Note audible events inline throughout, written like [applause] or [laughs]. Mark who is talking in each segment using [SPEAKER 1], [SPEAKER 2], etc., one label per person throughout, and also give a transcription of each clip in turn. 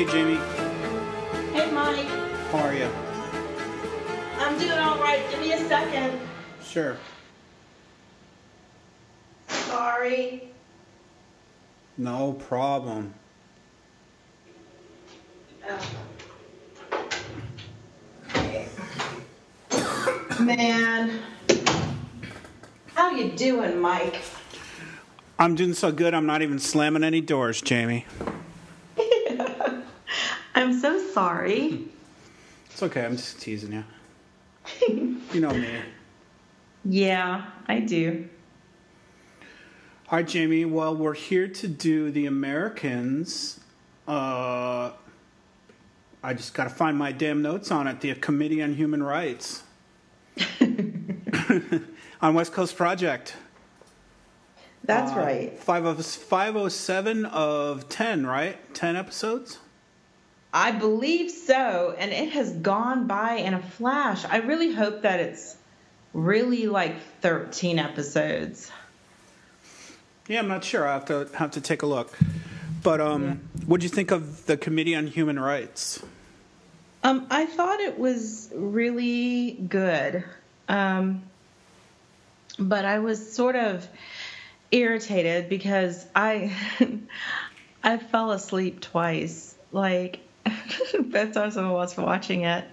[SPEAKER 1] Hey, Jamie.
[SPEAKER 2] Hey, Mike.
[SPEAKER 1] How are you?
[SPEAKER 2] I'm doing all right. Give me a second.
[SPEAKER 1] Sure.
[SPEAKER 2] Sorry.
[SPEAKER 1] No problem.
[SPEAKER 2] Man. How you doing, Mike?
[SPEAKER 1] I'm doing so good, I'm not even slamming any doors, Jamie.
[SPEAKER 2] I'm so sorry. [laughs]
[SPEAKER 1] It's okay, I'm just teasing you. you know me. [laughs]
[SPEAKER 2] Yeah, I do.
[SPEAKER 1] All right, Jamie. Well, we're here to do the Americans. Uh, I just got to find my damn notes on it. The Committee on Human Rights [laughs] on West Coast Project.
[SPEAKER 2] That's
[SPEAKER 1] Uh,
[SPEAKER 2] right.
[SPEAKER 1] Five of 507 of 10, right? 10 episodes?
[SPEAKER 2] I believe so, and it has gone by in a flash. I really hope that it's really like 13 episodes.
[SPEAKER 1] Yeah, I'm not sure. I have to have to take a look. But um, what do you think of the Committee on Human Rights?
[SPEAKER 2] Um, I thought it was really good. Um, but I was sort of irritated because I [laughs] I fell asleep twice. Like times I was watching it.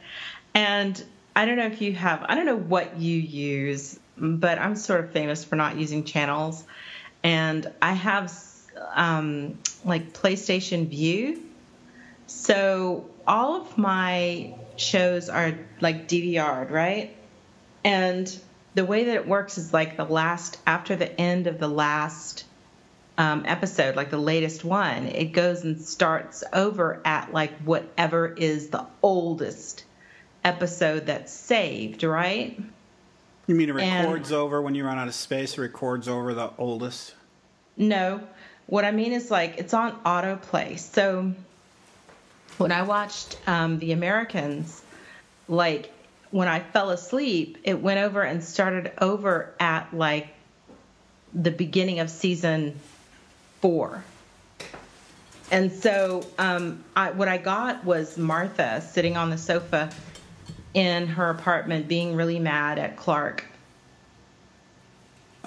[SPEAKER 2] And I don't know if you have I don't know what you use, but I'm sort of famous for not using channels. And I have um, like PlayStation Vue. So all of my shows are like DVR'd, right? And the way that it works is like the last, after the end of the last um, episode, like the latest one, it goes and starts over at like whatever is the oldest episode that's saved, right?
[SPEAKER 1] You mean it
[SPEAKER 2] And-
[SPEAKER 1] records over when you run out of space? It records over the oldest.
[SPEAKER 2] No, what I mean is like it's on autoplay. So when I watched um, The Americans, like when I fell asleep, it went over and started over at like the beginning of season four. And so um, I, what I got was Martha sitting on the sofa in her apartment being really mad at Clark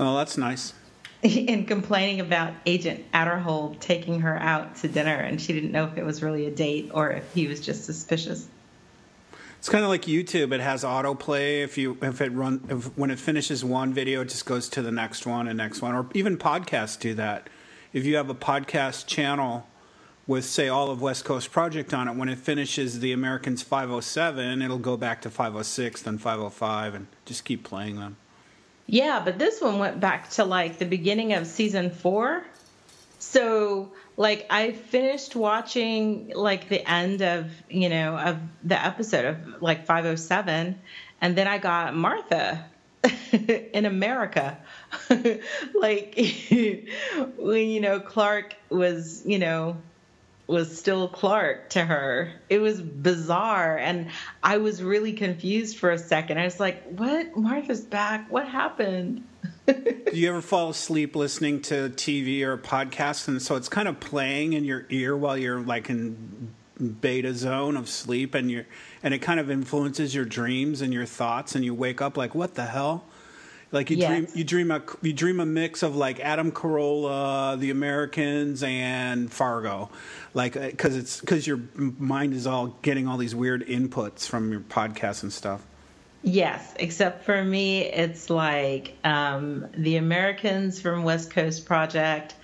[SPEAKER 1] Oh, that's nice. [laughs]
[SPEAKER 2] and complaining about Agent Aderholt taking her out to dinner, and she didn't know if it was really a date or if he was just suspicious.
[SPEAKER 1] It's kind of like YouTube. It has autoplay. If you if it run if, when it finishes one video, it just goes to the next one and next one. Or even podcasts do that. If you have a podcast channel with say all of West Coast Project on it, when it finishes the Americans 507, it'll go back to 506, then 505, and just keep playing them.
[SPEAKER 2] Yeah, but this one went back to like the beginning of season four. So, like, I finished watching like the end of, you know, of the episode of like 507, and then I got Martha [laughs] in America. [laughs] like, [laughs] when, you know, Clark was, you know, was still Clark to her. It was bizarre. And I was really confused for a second. I was like, what? Martha's back. What happened?
[SPEAKER 1] Do you ever fall asleep listening to TV or podcasts, and so it's kind of playing in your ear while you're like in beta zone of sleep, and you and it kind of influences your dreams and your thoughts, and you wake up like, what the hell? Like you dream, you dream a you dream a mix of like Adam Carolla, The Americans, and Fargo, like because it's because your mind is all getting all these weird inputs from your podcasts and stuff.
[SPEAKER 2] Yes, except for me, it's like um, the Americans from West Coast Project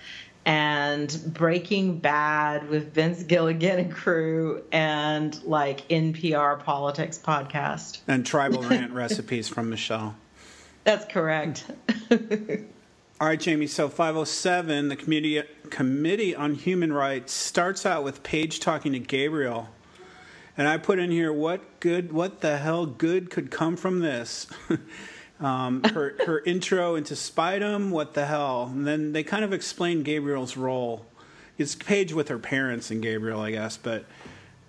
[SPEAKER 2] and Breaking Bad with Vince Gilligan and crew and like NPR Politics podcast.
[SPEAKER 1] And tribal [laughs] rant recipes from Michelle.
[SPEAKER 2] That's correct. [laughs]
[SPEAKER 1] All right, Jamie. So 507, the committee committee on human rights starts out with Paige talking to Gabriel, and I put in here what good, what the hell good could come from this. [laughs] um, her her intro into Spidem, what the hell, and then they kind of explain Gabriel's role. It's Paige with her parents and Gabriel, I guess, but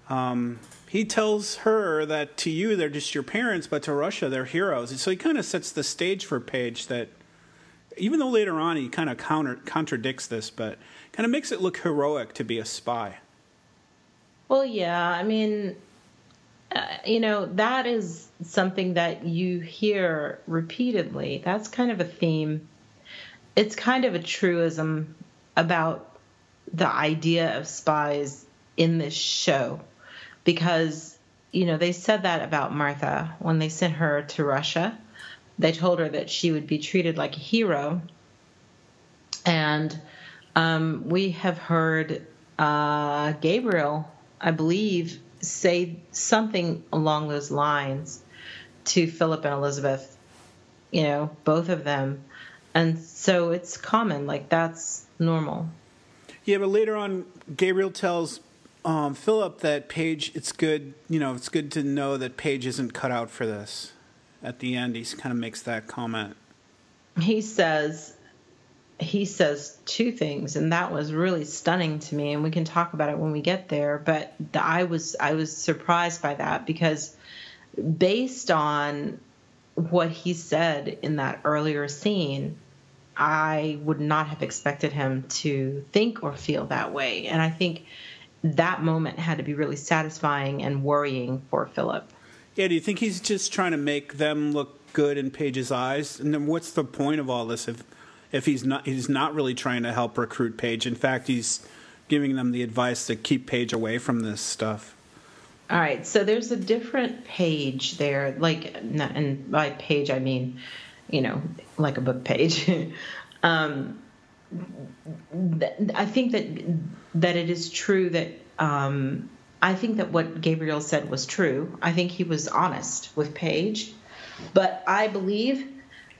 [SPEAKER 1] um, he tells her that to you they're just your parents, but to Russia they're heroes. And so he kind of sets the stage for Paige that even though later on he kind of counter, contradicts this, but kind of makes it look heroic to be a spy.
[SPEAKER 2] Well, yeah. I mean, uh, you know, that is something that you hear repeatedly. That's kind of a theme. It's kind of a truism about the idea of spies in this show because, you know, they said that about Martha when they sent her to Russia. They told her that she would be treated like a hero. And um, we have heard uh, Gabriel, I believe, say something along those lines to Philip and Elizabeth, you know, both of them. And so it's common, like that's normal.
[SPEAKER 1] Yeah, but later on, Gabriel tells um, Philip that Paige, it's good, you know, it's good to know that Paige isn't cut out for this. At the end, he kind of makes that comment.
[SPEAKER 2] He says, he says two things and that was really stunning to me and we can talk about it when we get there but the, i was i was surprised by that because based on what he said in that earlier scene i would not have expected him to think or feel that way and i think that moment had to be really satisfying and worrying for philip
[SPEAKER 1] yeah do you think he's just trying to make them look good in paige's eyes and then what's the point of all this if if he's not he's not really trying to help recruit Paige. In fact, he's giving them the advice to keep Paige away from this stuff.
[SPEAKER 2] All right, so there's a different page there, like, and by page I mean, you know, like a book page. [laughs] um, I think that that it is true that um, I think that what Gabriel said was true. I think he was honest with Paige, but I believe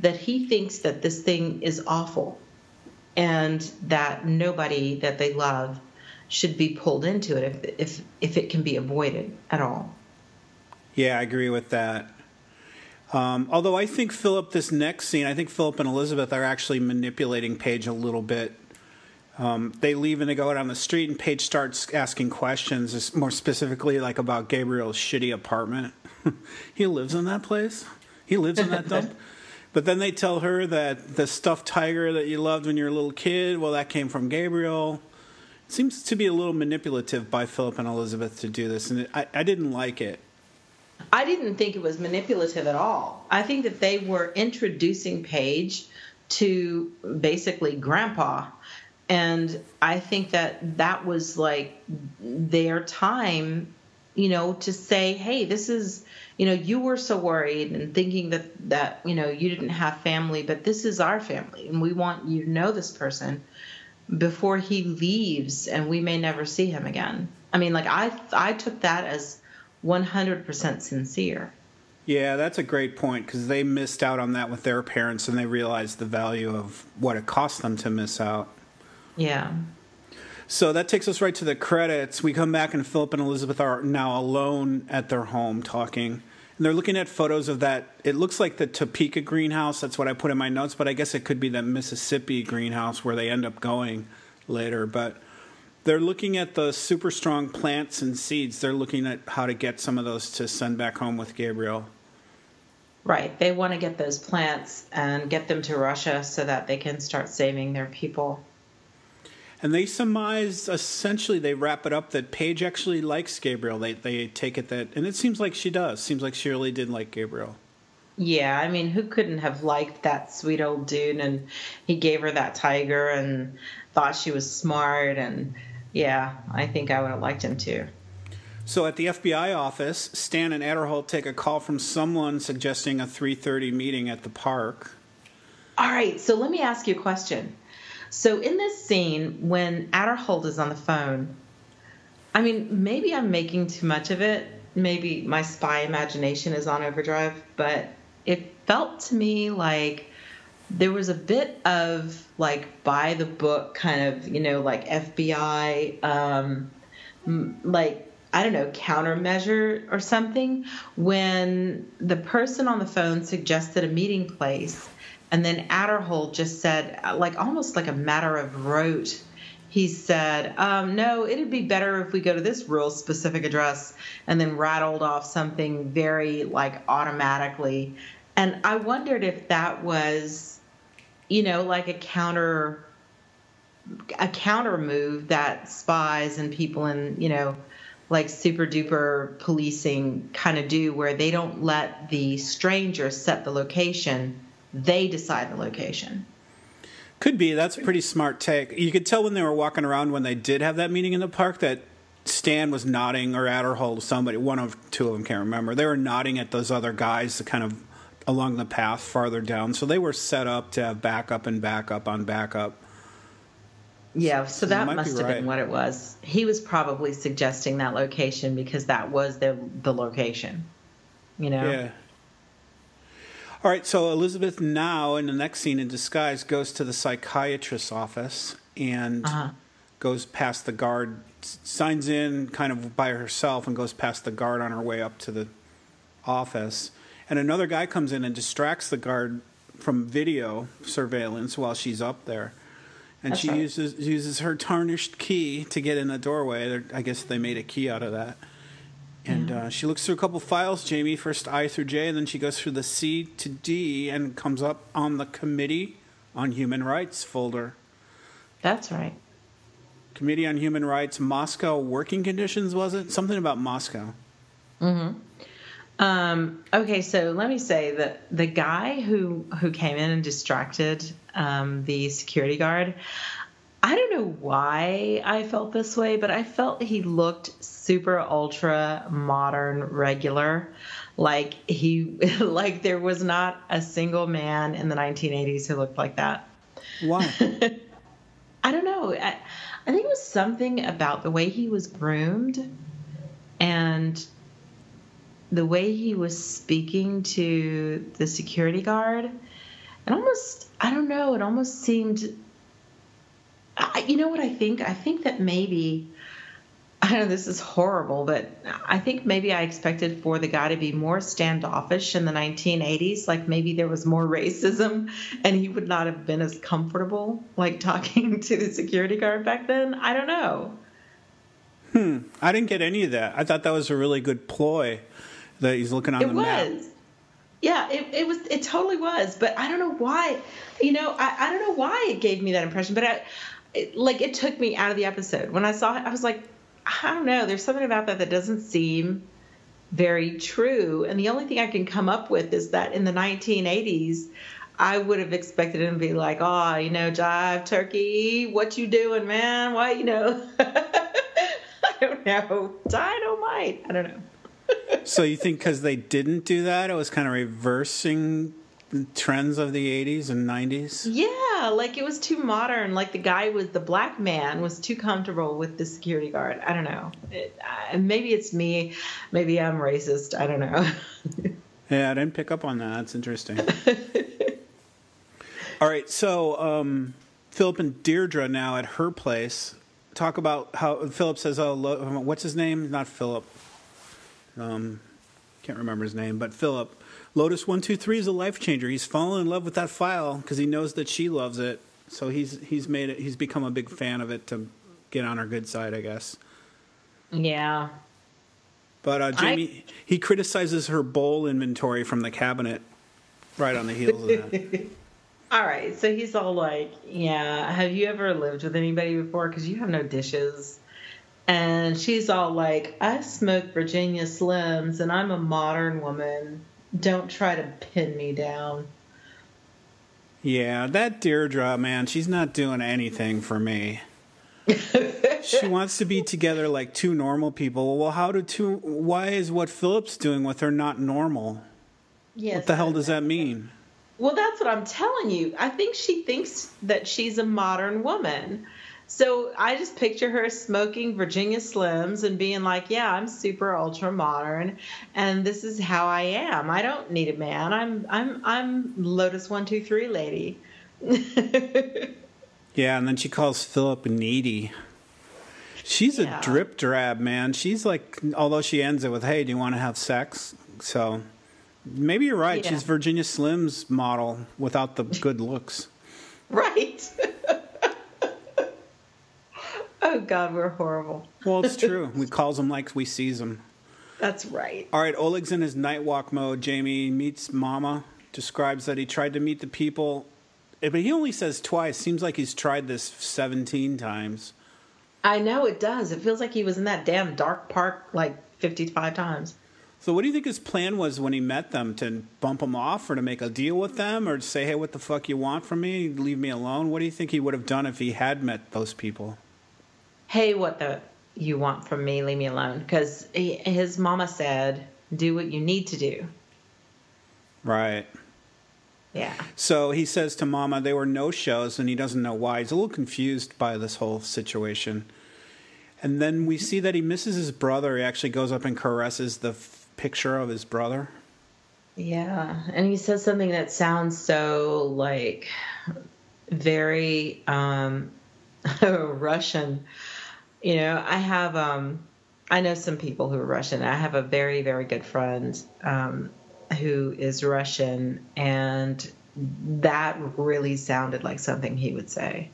[SPEAKER 2] that he thinks that this thing is awful and that nobody that they love should be pulled into it if if if it can be avoided at all.
[SPEAKER 1] Yeah, I agree with that. Um, although I think Philip, this next scene, I think Philip and Elizabeth are actually manipulating Paige a little bit. Um, they leave and they go out on the street, and Paige starts asking questions, more specifically, like about Gabriel's shitty apartment. [laughs] he lives in that place. He lives in that [laughs] dump. But then they tell her that the stuffed tiger that you loved when you were a little kid, well, that came from Gabriel. Seems to be a little manipulative by Philip and Elizabeth to do this, and I, I didn't like it.
[SPEAKER 2] I didn't think it was manipulative at all. I think that they were introducing Paige to basically Grandpa. And I think that that was like their time, you know, to say, hey, this is you know you were so worried and thinking that that you know you didn't have family but this is our family and we want you to know this person before he leaves and we may never see him again i mean like i i took that as 100% sincere
[SPEAKER 1] yeah that's a great point because they missed out on that with their parents and they realized the value of what it cost them to miss out
[SPEAKER 2] yeah
[SPEAKER 1] so that takes us right to the credits. We come back, and Philip and Elizabeth are now alone at their home talking. And they're looking at photos of that. It looks like the Topeka greenhouse. That's what I put in my notes, but I guess it could be the Mississippi greenhouse where they end up going later. But they're looking at the super strong plants and seeds. They're looking at how to get some of those to send back home with Gabriel.
[SPEAKER 2] Right. They want to get those plants and get them to Russia so that they can start saving their people.
[SPEAKER 1] And they surmise, essentially, they wrap it up that Paige actually likes Gabriel. They they take it that, and it seems like she does. Seems like she really did like Gabriel.
[SPEAKER 2] Yeah, I mean, who couldn't have liked that sweet old dude? And he gave her that tiger and thought she was smart. And yeah, I think I would have liked him too.
[SPEAKER 1] So at the FBI office, Stan and Aderholt take a call from someone suggesting a 3:30 meeting at the park.
[SPEAKER 2] All right, so let me ask you a question. So in this scene, when Aderholt is on the phone, I mean, maybe I'm making too much of it. Maybe my spy imagination is on overdrive, but it felt to me like there was a bit of like by the book kind of, you know, like FBI, um, like I don't know, countermeasure or something when the person on the phone suggested a meeting place and then Aderholt just said, like almost like a matter of rote, he said, um, no, it'd be better if we go to this real specific address, and then rattled off something very like automatically. And I wondered if that was, you know, like a counter a counter move that spies and people in, you know, like super duper policing kind of do, where they don't let the stranger set the location; they decide the location.
[SPEAKER 1] Could be. That's a pretty smart take. You could tell when they were walking around when they did have that meeting in the park that Stan was nodding or Aderholt somebody, one of two of them can't remember. They were nodding at those other guys kind of along the path farther down. So they were set up to have backup and backup on backup.
[SPEAKER 2] Yeah, so that must have right. been what it was. He was probably suggesting that location because that was the the location. You know.
[SPEAKER 1] Yeah. All right, so Elizabeth now in the next scene in disguise goes to the psychiatrist's office and uh-huh. goes past the guard, signs in kind of by herself and goes past the guard on her way up to the office. And another guy comes in and distracts the guard from video surveillance while she's up there. And That's she right. uses uses her tarnished key to get in the doorway. I guess they made a key out of that. And uh, she looks through a couple files, Jamie, first I through J, and then she goes through the C to D and comes up on the Committee on Human Rights folder.
[SPEAKER 2] That's right.
[SPEAKER 1] Committee on Human Rights, Moscow working conditions, was it? Something about Moscow.
[SPEAKER 2] Mm hmm. Um, okay, so let me say that the guy who who came in and distracted um, the security guard, I don't know why I felt this way, but I felt he looked super ultra modern regular. Like he [laughs] like there was not a single man in the 1980s who looked like that.
[SPEAKER 1] Why? [laughs]
[SPEAKER 2] I don't know. I, I think it was something about the way he was groomed and the way he was speaking to the security guard. It almost I don't know, it almost seemed I, you know what I think? I think that maybe [laughs] I know this is horrible, but I think maybe I expected for the guy to be more standoffish in the 1980s. Like maybe there was more racism [laughs] and he would not have been as comfortable like [laughs] talking to the security guard back then. I don't know.
[SPEAKER 1] Hmm. I didn't get any of that. I thought that was a really good ploy that he's looking on
[SPEAKER 2] it
[SPEAKER 1] the
[SPEAKER 2] was.
[SPEAKER 1] map.
[SPEAKER 2] Yeah, it, it was. It totally was. But I don't know why. You know, I, I don't know why it gave me that impression. But I, it, like, it took me out of the episode when I saw it. I was like, I don't know. There's something about that that doesn't seem very true. And the only thing I can come up with is that in the 1980s, I would have expected him to be like, "Oh, you know, Jive Turkey, what you doing, man? Why, you know?" [laughs] I don't know. Dynamite. I don't know. [laughs]
[SPEAKER 1] so you think because they didn't do that, it was kind of reversing trends of the 80s and 90s?
[SPEAKER 2] Yeah, like it was too modern. Like the guy was the black man was too comfortable with the security guard. I don't know. It, uh, maybe it's me. Maybe I'm racist. I don't know. [laughs]
[SPEAKER 1] yeah, I didn't pick up on that. That's interesting. [laughs] All right, so um, Philip and Deirdre now at her place talk about how Philip says, "Oh, what's his name? Not Philip. Um, can't remember his name, but Philip." Lotus one two three is a life changer. He's fallen in love with that file because he knows that she loves it. So he's he's made it. He's become a big fan of it to get on her good side, I guess.
[SPEAKER 2] Yeah.
[SPEAKER 1] But uh, Jamie, I... he criticizes her bowl inventory from the cabinet right on the heels of that. [laughs]
[SPEAKER 2] all right, so he's all like, "Yeah, have you ever lived with anybody before? Because you have no dishes." And she's all like, "I smoke Virginia Slims, and I'm a modern woman." Don't try to pin me down.
[SPEAKER 1] Yeah, that Deirdre, man, she's not doing anything for me. [laughs] she wants to be together like two normal people. Well, how do two? Why is what Philip's doing with her not normal? Yes. What the hell does that mean?
[SPEAKER 2] Well, that's what I'm telling you. I think she thinks that she's a modern woman. So I just picture her smoking Virginia Slims and being like, "Yeah, I'm super ultra modern, and this is how I am. I don't need a man. I'm I'm I'm Lotus one two three lady." [laughs]
[SPEAKER 1] yeah, and then she calls Philip needy. She's yeah. a drip drab, man. She's like, although she ends it with, "Hey, do you want to have sex?" So maybe you're right. Yeah. She's Virginia Slims model without the good looks. [laughs]
[SPEAKER 2] Right. Oh God, we're horrible.
[SPEAKER 1] Well, it's true. [laughs] we calls them like we sees them.
[SPEAKER 2] That's right.
[SPEAKER 1] All right, Oleg's in his night walk mode. Jamie meets Mama. Describes that he tried to meet the people, eh, but he only says twice. Seems like he's tried this seventeen times.
[SPEAKER 2] I know it does. It feels like he was in that damn dark park like 55 times.
[SPEAKER 1] So, what do you think his plan was when he met them? To bump them off, or to make a deal with them, or to say, "Hey, what the fuck you want from me? Leave me alone." What do you think he would have done if he had met those people?
[SPEAKER 2] Hey, what the you want from me? Leave me alone. Because his mama said, "Do what you need to do."
[SPEAKER 1] Right.
[SPEAKER 2] Yeah.
[SPEAKER 1] So he says to Mama, "There were no shows," and he doesn't know why. He's a little confused by this whole situation. And then we see that he misses his brother. He actually goes up and caresses the picture of his brother.
[SPEAKER 2] Yeah, and he says something that sounds so like very um, [laughs] Russian. You know, I have um, I know some people who are Russian. I have a very very good friend um, who is Russian, and that really sounded like something he would say.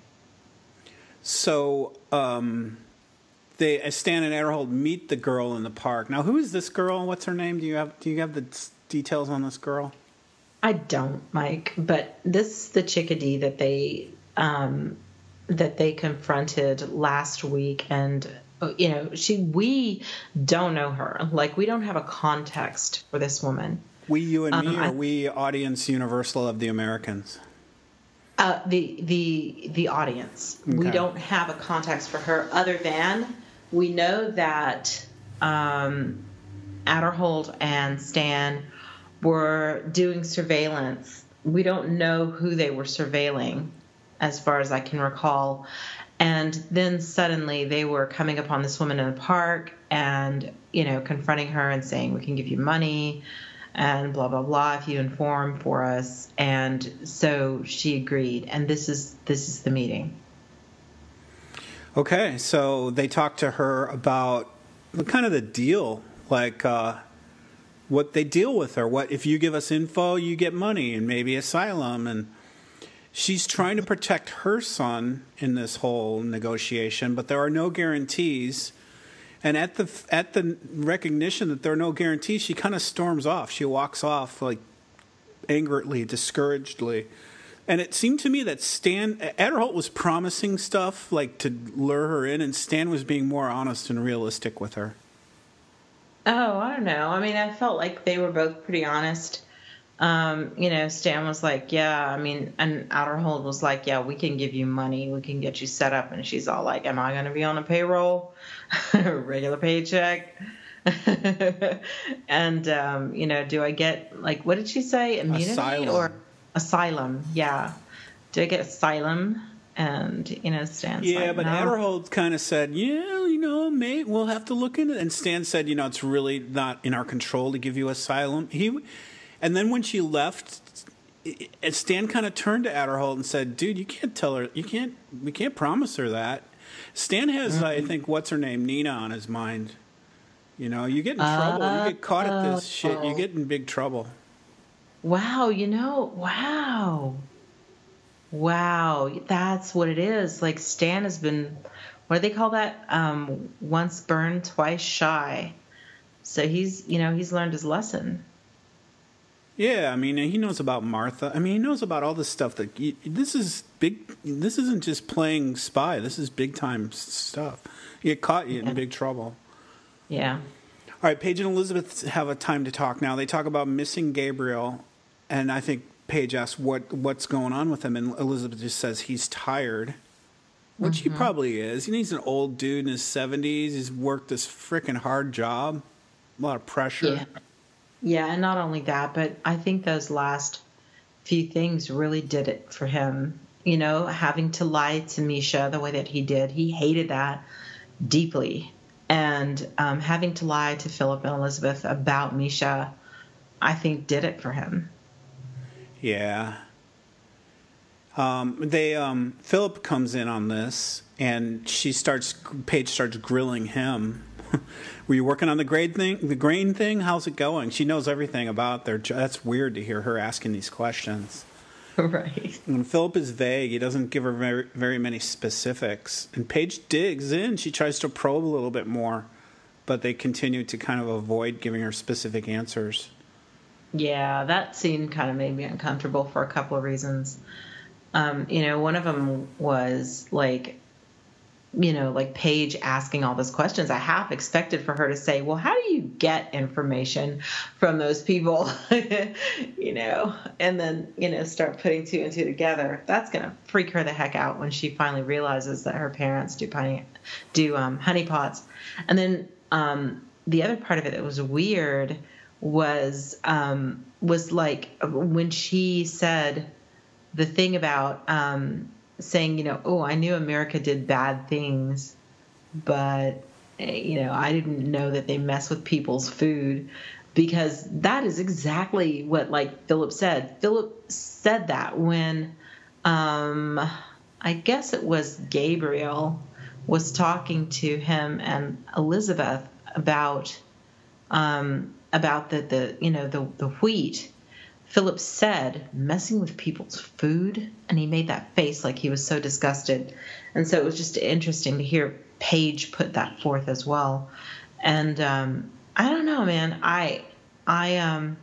[SPEAKER 1] So, um, they Stan and Aderholt meet the girl in the park. Now, who is this girl? What's her name? Do you have Do you have the details on this girl?
[SPEAKER 2] I don't, Mike. But this is the chickadee that they um, that they confronted last week, and uh, you know, she we don't know her. Like we don't have a context for this woman.
[SPEAKER 1] We, you, and um, me, or I, we, audience universal of the Americans.
[SPEAKER 2] Uh, the the the audience. Okay. We don't have a context for her other than we know that um, Aderholt and Stan were doing surveillance. We don't know who they were surveilling, as far as I can recall. And then suddenly they were coming upon this woman in the park and, you know, confronting her and saying, We can give you money and blah, blah, blah if you inform for us. And so she agreed. And this is this is the meeting.
[SPEAKER 1] Okay, so they talked to her about kind of the deal, like uh, what they deal with her. What if you give us info, you get money and maybe asylum, and she's trying to protect her son in this whole negotiation, but there are no guarantees. And at the at the recognition that there are no guarantees, she kind of storms off. She walks off like angrily, discouragedly. And it seemed to me that Stan Aderholt was promising stuff like to lure her in, and Stan was being more honest and realistic with her.
[SPEAKER 2] Oh, I don't know. I mean, I felt like they were both pretty honest. Um, you know, Stan was like, "Yeah," I mean, and Aderholt was like, "Yeah, we can give you money, we can get you set up," and she's all like, "Am I going to be on a payroll, [laughs] regular paycheck?" [laughs] and um, you know, do I get like what did she say, immunity Asylum. or asylum. Yeah. Do I get asylum? And you know, Stan.
[SPEAKER 1] Yeah,
[SPEAKER 2] like,
[SPEAKER 1] but
[SPEAKER 2] no.
[SPEAKER 1] Aderholt kind of said, "Yeah, you know, mate, we'll have to look into it." And Stan said, "You know, it's really not in our control to give you asylum." He, and then when she left, Stan kind of turned to Aderholt and said, "Dude, you can't tell her. You can't. We can't promise her that." Stan has, mm-hmm. I think, what's her name, Nina, on his mind. You know, you get in trouble. Uh, you get caught at this shit. You get in big trouble.
[SPEAKER 2] Wow, you know, wow. Wow, that's what it is. Like Stan has been what do they call that? Um, once burned, twice shy. So he's, you know, he's learned his lesson.
[SPEAKER 1] Yeah, I mean, he knows about Martha. I mean, he knows about all this stuff that this is big. This isn't just playing spy. This is big time stuff. You get caught, you yeah. in big trouble.
[SPEAKER 2] Yeah.
[SPEAKER 1] All right, Paige and Elizabeth have a time to talk now. They talk about missing Gabriel and I think Paige asks what what's going on with him, and Elizabeth just says he's tired, which mm-hmm. he probably is. You know, he's an old dude in his seventies. He's worked this freaking hard job, a lot of pressure.
[SPEAKER 2] Yeah. Yeah, and not only that, but I think those last few things really did it for him. You know, having to lie to Misha the way that he did, he hated that deeply, and um, having to lie to Philip and Elizabeth about Misha, I think did it for him.
[SPEAKER 1] Yeah. Um, they um, Philip comes in on this, and she starts. Paige starts grilling him. [laughs] Were you working on the grade thing, the grain thing? How's it going? She knows everything about their. That's weird to hear her asking these questions. [laughs]
[SPEAKER 2] Right.
[SPEAKER 1] And Philip is vague. He doesn't give her very, very many specifics. And Paige digs in. She tries to probe a little bit more, but they continue to kind of avoid giving her specific answers.
[SPEAKER 2] Yeah, that scene kind of made me uncomfortable for a couple of reasons. Um, you know, one of them was like you know, like Paige asking all those questions, I half expected for her to say, Well, how do you get information from those people? [laughs] you know, and then, you know, start putting two and two together. That's going to freak her the heck out when she finally realizes that her parents do, honey, do um, honeypots. And then um, the other part of it that was weird was um, was like when she said the thing about um, saying, you know, oh, I knew America did bad things, but eh, you know, I didn't know that they mess with people's food because that is exactly what like Philip said. Philip said that when um I guess it was Gabriel was talking to him and Elizabeth about um about the the you know the the wheat Philip said, messing with people's food. And he made that face like he was so disgusted. And so it was just interesting to hear Paige put that forth as well. And um, I don't know, man. I, I, um,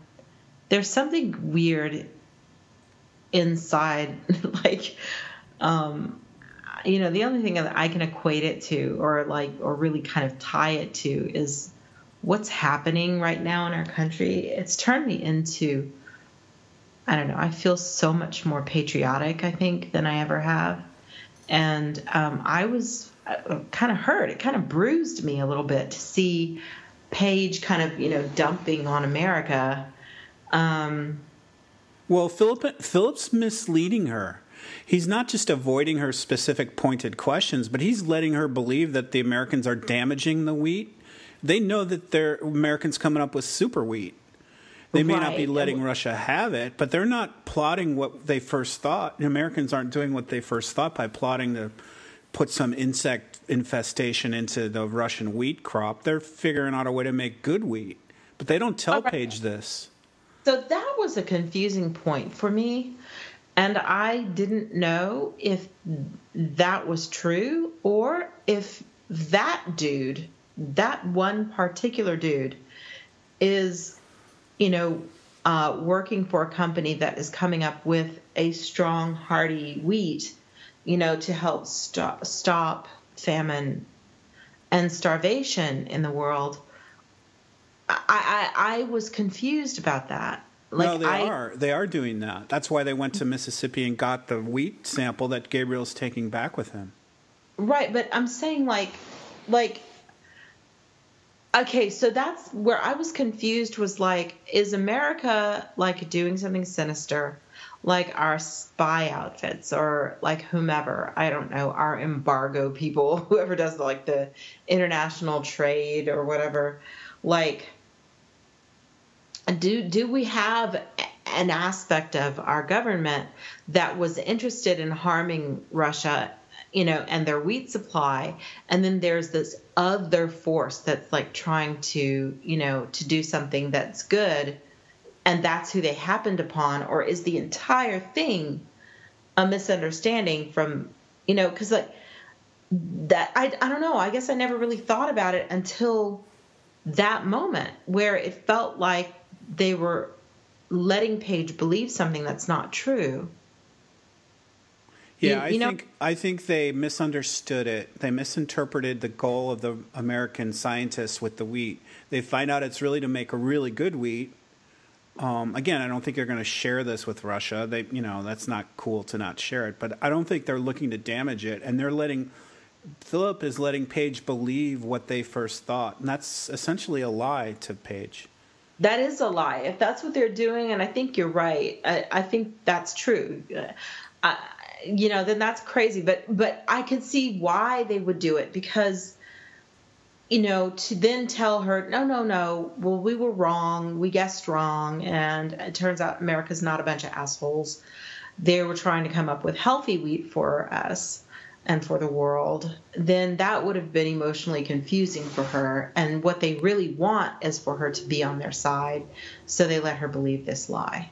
[SPEAKER 2] there's something weird inside, [laughs] like, um, you know, the only thing that I can equate it to, or like, or really kind of tie it to, is what's happening right now in our country. It's turned me into I don't know, I feel so much more patriotic, I think, than I ever have. And um, I was uh, kind of hurt. It kind of bruised me a little bit to see Paige kind of, you know, dumping on America. Um,
[SPEAKER 1] well, Philip, Philip's misleading her. He's not just avoiding her specific pointed questions, but he's letting her believe that the Americans are damaging the wheat. They know that they're Americans coming up with super wheat. They may right. not be letting Russia have it, but they're not plotting what they first thought. The Americans aren't doing what they first thought by plotting to put some insect infestation into the Russian wheat crop. They're figuring out a way to make good wheat, but they don't tell right. Paige this.
[SPEAKER 2] So that was a confusing point for me. And I didn't know if that was true or if that dude, that one particular dude, is you know, uh, working for a company that is coming up with a strong, hardy wheat, you know, to help stop, stop famine and starvation in the world. I, I, I was confused about that.
[SPEAKER 1] Like no, they I, are. They are doing that. That's why they went to Mississippi and got the wheat sample that Gabriel's taking back with him.
[SPEAKER 2] Right, but I'm saying like, like okay so that's where i was confused was like is america like doing something sinister? Like our spy outfits or like whomever? I don't know our embargo people [laughs] whoever does like the international trade or whatever. Like do do we have an aspect of our government that was interested in harming russia you know, and their wheat supply. And then there's this other force that's like trying to, you know, to do something that's good. And that's who they happened upon. Or is the entire thing a misunderstanding from, you know, because like that, I, I don't know. I guess I never really thought about it until that moment where it felt like they were letting Paige believe something that's not true
[SPEAKER 1] yeah, you, you I think I think they misunderstood it. They misinterpreted the goal of the American scientists with the wheat. They find out it's really to make a really good wheat. Um, again, I don't think they're going to share this with Russia. They, you know, that's not cool to not share it. But I don't think they're looking to damage it, and they're letting Philip is letting Paige believe what they first thought, and that's essentially a lie to Paige.
[SPEAKER 2] That is a lie. If that's what they're doing, and I think you're right. I, I think that's true. I, you know, then that's crazy. But but I could see why they would do it because you know, to then tell her, no, no, no, well, we were wrong, we guessed wrong, and it turns out America's not a bunch of assholes. They were trying to come up with healthy wheat for us and for the world, then that would have been emotionally confusing for her. And what they really want is for her to be on their side, so they let her believe this lie.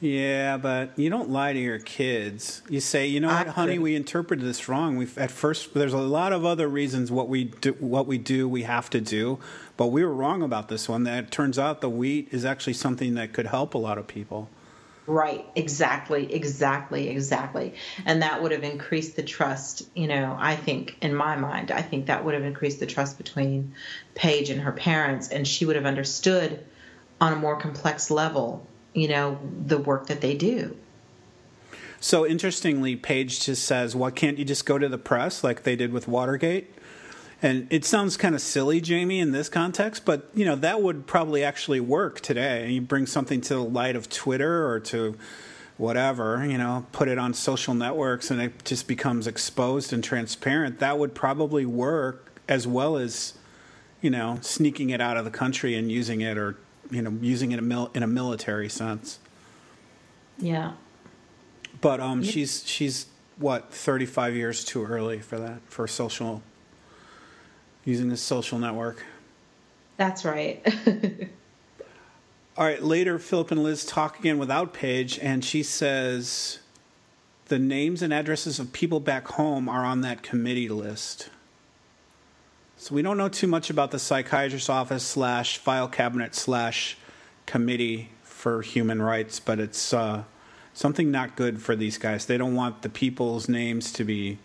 [SPEAKER 1] Yeah, but you don't lie to your kids. You say, you know what, honey, we interpreted this wrong. We at first there's a lot of other reasons what we do, what we do, we have to do, but we were wrong about this one. That turns out the wheat is actually something that could help a lot of people.
[SPEAKER 2] Right, exactly, exactly, exactly. And that would have increased the trust, you know, I think, in my mind, I think that would have increased the trust between Paige and her parents, and she would have understood on a more complex level, you know, the work that they do.
[SPEAKER 1] So interestingly, Paige just says, "Why can't you just go to the press like they did with Watergate?" And it sounds kind of silly, Jamie, in this context, but you know that would probably actually work today. You bring something to the light of Twitter or to whatever, you know, put it on social networks, and it just becomes exposed and transparent. That would probably work as well as, you know, sneaking it out of the country and using it, or you know, using it in a military sense.
[SPEAKER 2] Yeah.
[SPEAKER 1] But um, she's she's what thirty five years too early for that for social using this social network.
[SPEAKER 2] That's right.
[SPEAKER 1] All right, later, Philip and Liz talk again without Paige, and she says the names and addresses of people back home are on that committee list. So we don't know too much about the psychiatrist's office slash file cabinet slash committee for human rights, but it's uh, something not good for these guys. They don't want the people's names to be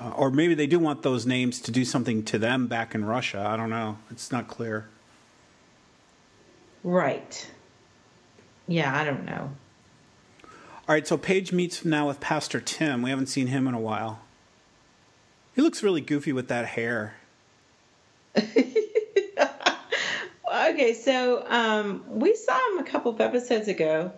[SPEAKER 1] uh, or maybe they do want those names to do something to them back in Russia. I don't know. It's not clear.
[SPEAKER 2] Right. Yeah, I don't know.
[SPEAKER 1] All right, so Paige meets now with Pastor Tim. We haven't seen him in a while. He looks really goofy with that hair. [laughs]
[SPEAKER 2] okay, so um, we saw him a couple of episodes ago.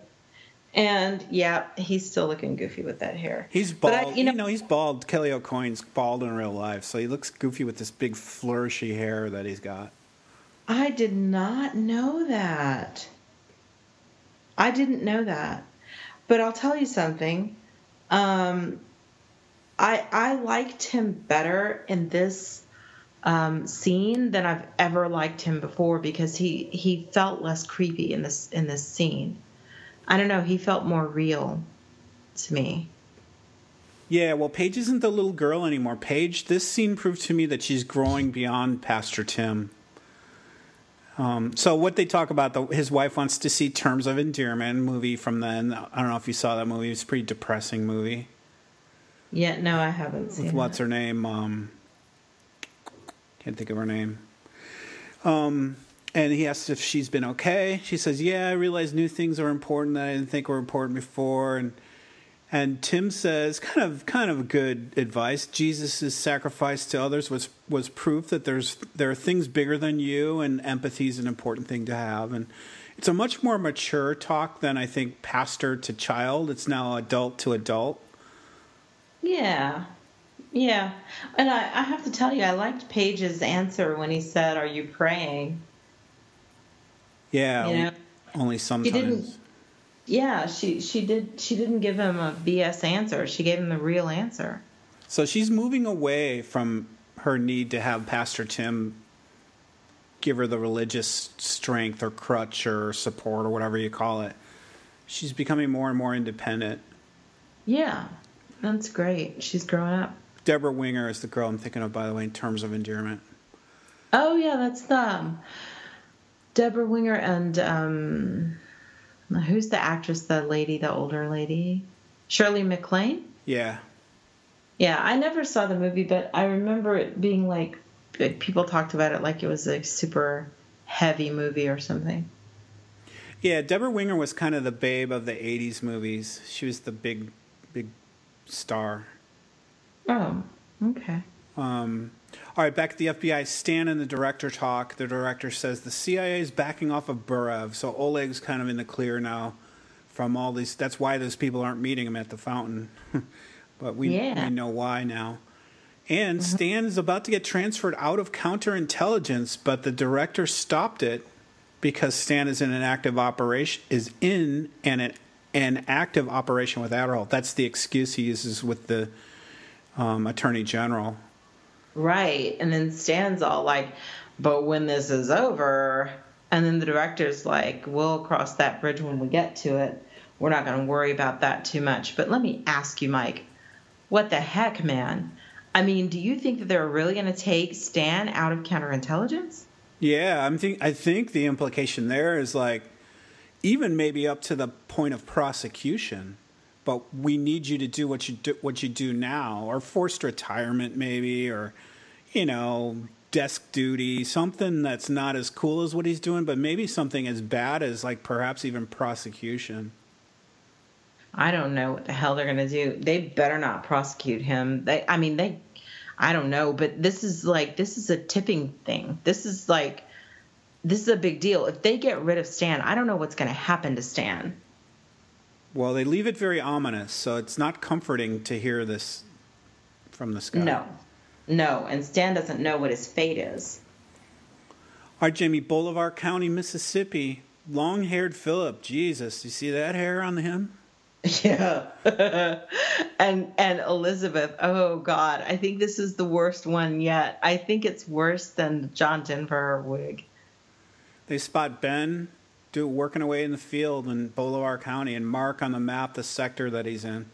[SPEAKER 2] And yeah, he's still looking goofy with that hair.
[SPEAKER 1] He's bald. I, you, know, you know, he's bald. Kelly Aucoin's bald in real life, so he looks goofy with this big flourishy hair that he's got.
[SPEAKER 2] I did not know that. I didn't know that. But I'll tell you something. Um, I I liked him better in this um, scene than I've ever liked him before because he he felt less creepy in this in this scene. I don't know, he felt more real to me.
[SPEAKER 1] Yeah, well, Paige isn't the little girl anymore. Paige, this scene proved to me that she's growing beyond Pastor Tim. Um, so what they talk about, the, his wife wants to see Terms of Endearment movie from then. I don't know if you saw that movie. It's a pretty depressing movie.
[SPEAKER 2] Yeah, no, I haven't seen.
[SPEAKER 1] With what's her name? Um, can't think of her name. Um, and he asks if she's been okay. She says, "Yeah, I realize new things are important that I didn't think were important before." And and Tim says, kind of kind of good advice. Jesus' sacrifice to others was was proof that there's there are things bigger than you, and empathy is an important thing to have. And it's a much more mature talk than I think pastor to child. It's now adult to adult.
[SPEAKER 2] Yeah. Yeah. And I, I have to tell you, I liked Paige's answer when he said, Are you praying?
[SPEAKER 1] Yeah, you know? only sometimes. She didn't,
[SPEAKER 2] yeah, she she did. She didn't give him a BS answer. She gave him the real answer.
[SPEAKER 1] So she's moving away from her need to have Pastor Tim give her the religious strength or crutch or support or whatever you call it. She's becoming more and more independent.
[SPEAKER 2] Yeah, that's great. She's growing up.
[SPEAKER 1] Debra Winger is the girl I'm thinking of, by the way, in terms of endearment.
[SPEAKER 2] Oh yeah, that's them. Debra Winger and um, who's the actress? The lady, the older lady, Shirley MacLaine.
[SPEAKER 1] Yeah.
[SPEAKER 2] Yeah, I never saw the movie, but I remember it being like, like people talked about it like it was a super heavy movie or something.
[SPEAKER 1] Yeah, Debra Winger was kind of the babe of the '80s movies. She was the big, big star.
[SPEAKER 2] Oh, okay.
[SPEAKER 1] Um, all right, back at the FBI, Stan and the director talk. The director says the CIA is backing off of Burov, so Oleg's kind of in the clear now from all these. That's why those people aren't meeting him at the fountain, [laughs] but we, yeah. we know why now. And mm-hmm. Stan is about to get transferred out of counterintelligence, but the director stopped it because Stan is in an active operation is in an an active operation with Aderholt. That's the excuse he uses with the um, attorney general
[SPEAKER 2] Right. And then Stan's all like, but when this is over, and then the director's like, we'll cross that bridge when we get to it. We're not going to worry about that too much. But let me ask you, Mike, what the heck, man? I mean, do you think that they're really going to take Stan out of counterintelligence?
[SPEAKER 1] Yeah, I'm think I think the implication there is like even maybe up to the point of prosecution. But we need you to do what you do, what you do now, or forced retirement, maybe, or you know, desk duty, something that's not as cool as what he's doing, but maybe something as bad as like perhaps even prosecution.
[SPEAKER 2] I don't know what the hell they're going to do. They better not prosecute him. They, I mean, they, I don't know, but this is like, this is a tipping thing. This is like, this is a big deal. If they get rid of Stan, I don't know what's going to happen to Stan.
[SPEAKER 1] Well, they leave it very ominous, so it's not comforting to hear this from the sky.
[SPEAKER 2] No, no, and Stan doesn't know what his fate is.
[SPEAKER 1] All right, Jamie, Bolivar County, Mississippi. Long haired Philip. Jesus, you see that hair on him? [laughs]
[SPEAKER 2] Yeah. [laughs] and and Elizabeth, oh God, I think this is the worst one yet. I think it's worse than John Denver wig.
[SPEAKER 1] They spot Ben do working away in the field in Bolivar County and mark on the map the sector that he's in.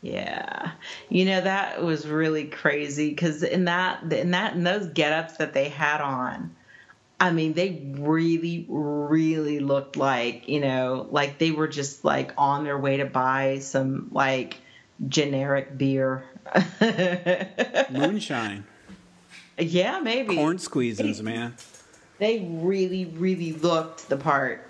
[SPEAKER 2] Yeah, you know that was really crazy because in that in that in those get-ups that they had on, I mean they really really looked like you know like they were just like on their way to buy some like generic beer. [laughs]
[SPEAKER 1] Moonshine.
[SPEAKER 2] Yeah, maybe
[SPEAKER 1] corn squeezins, man.
[SPEAKER 2] They really really looked the part.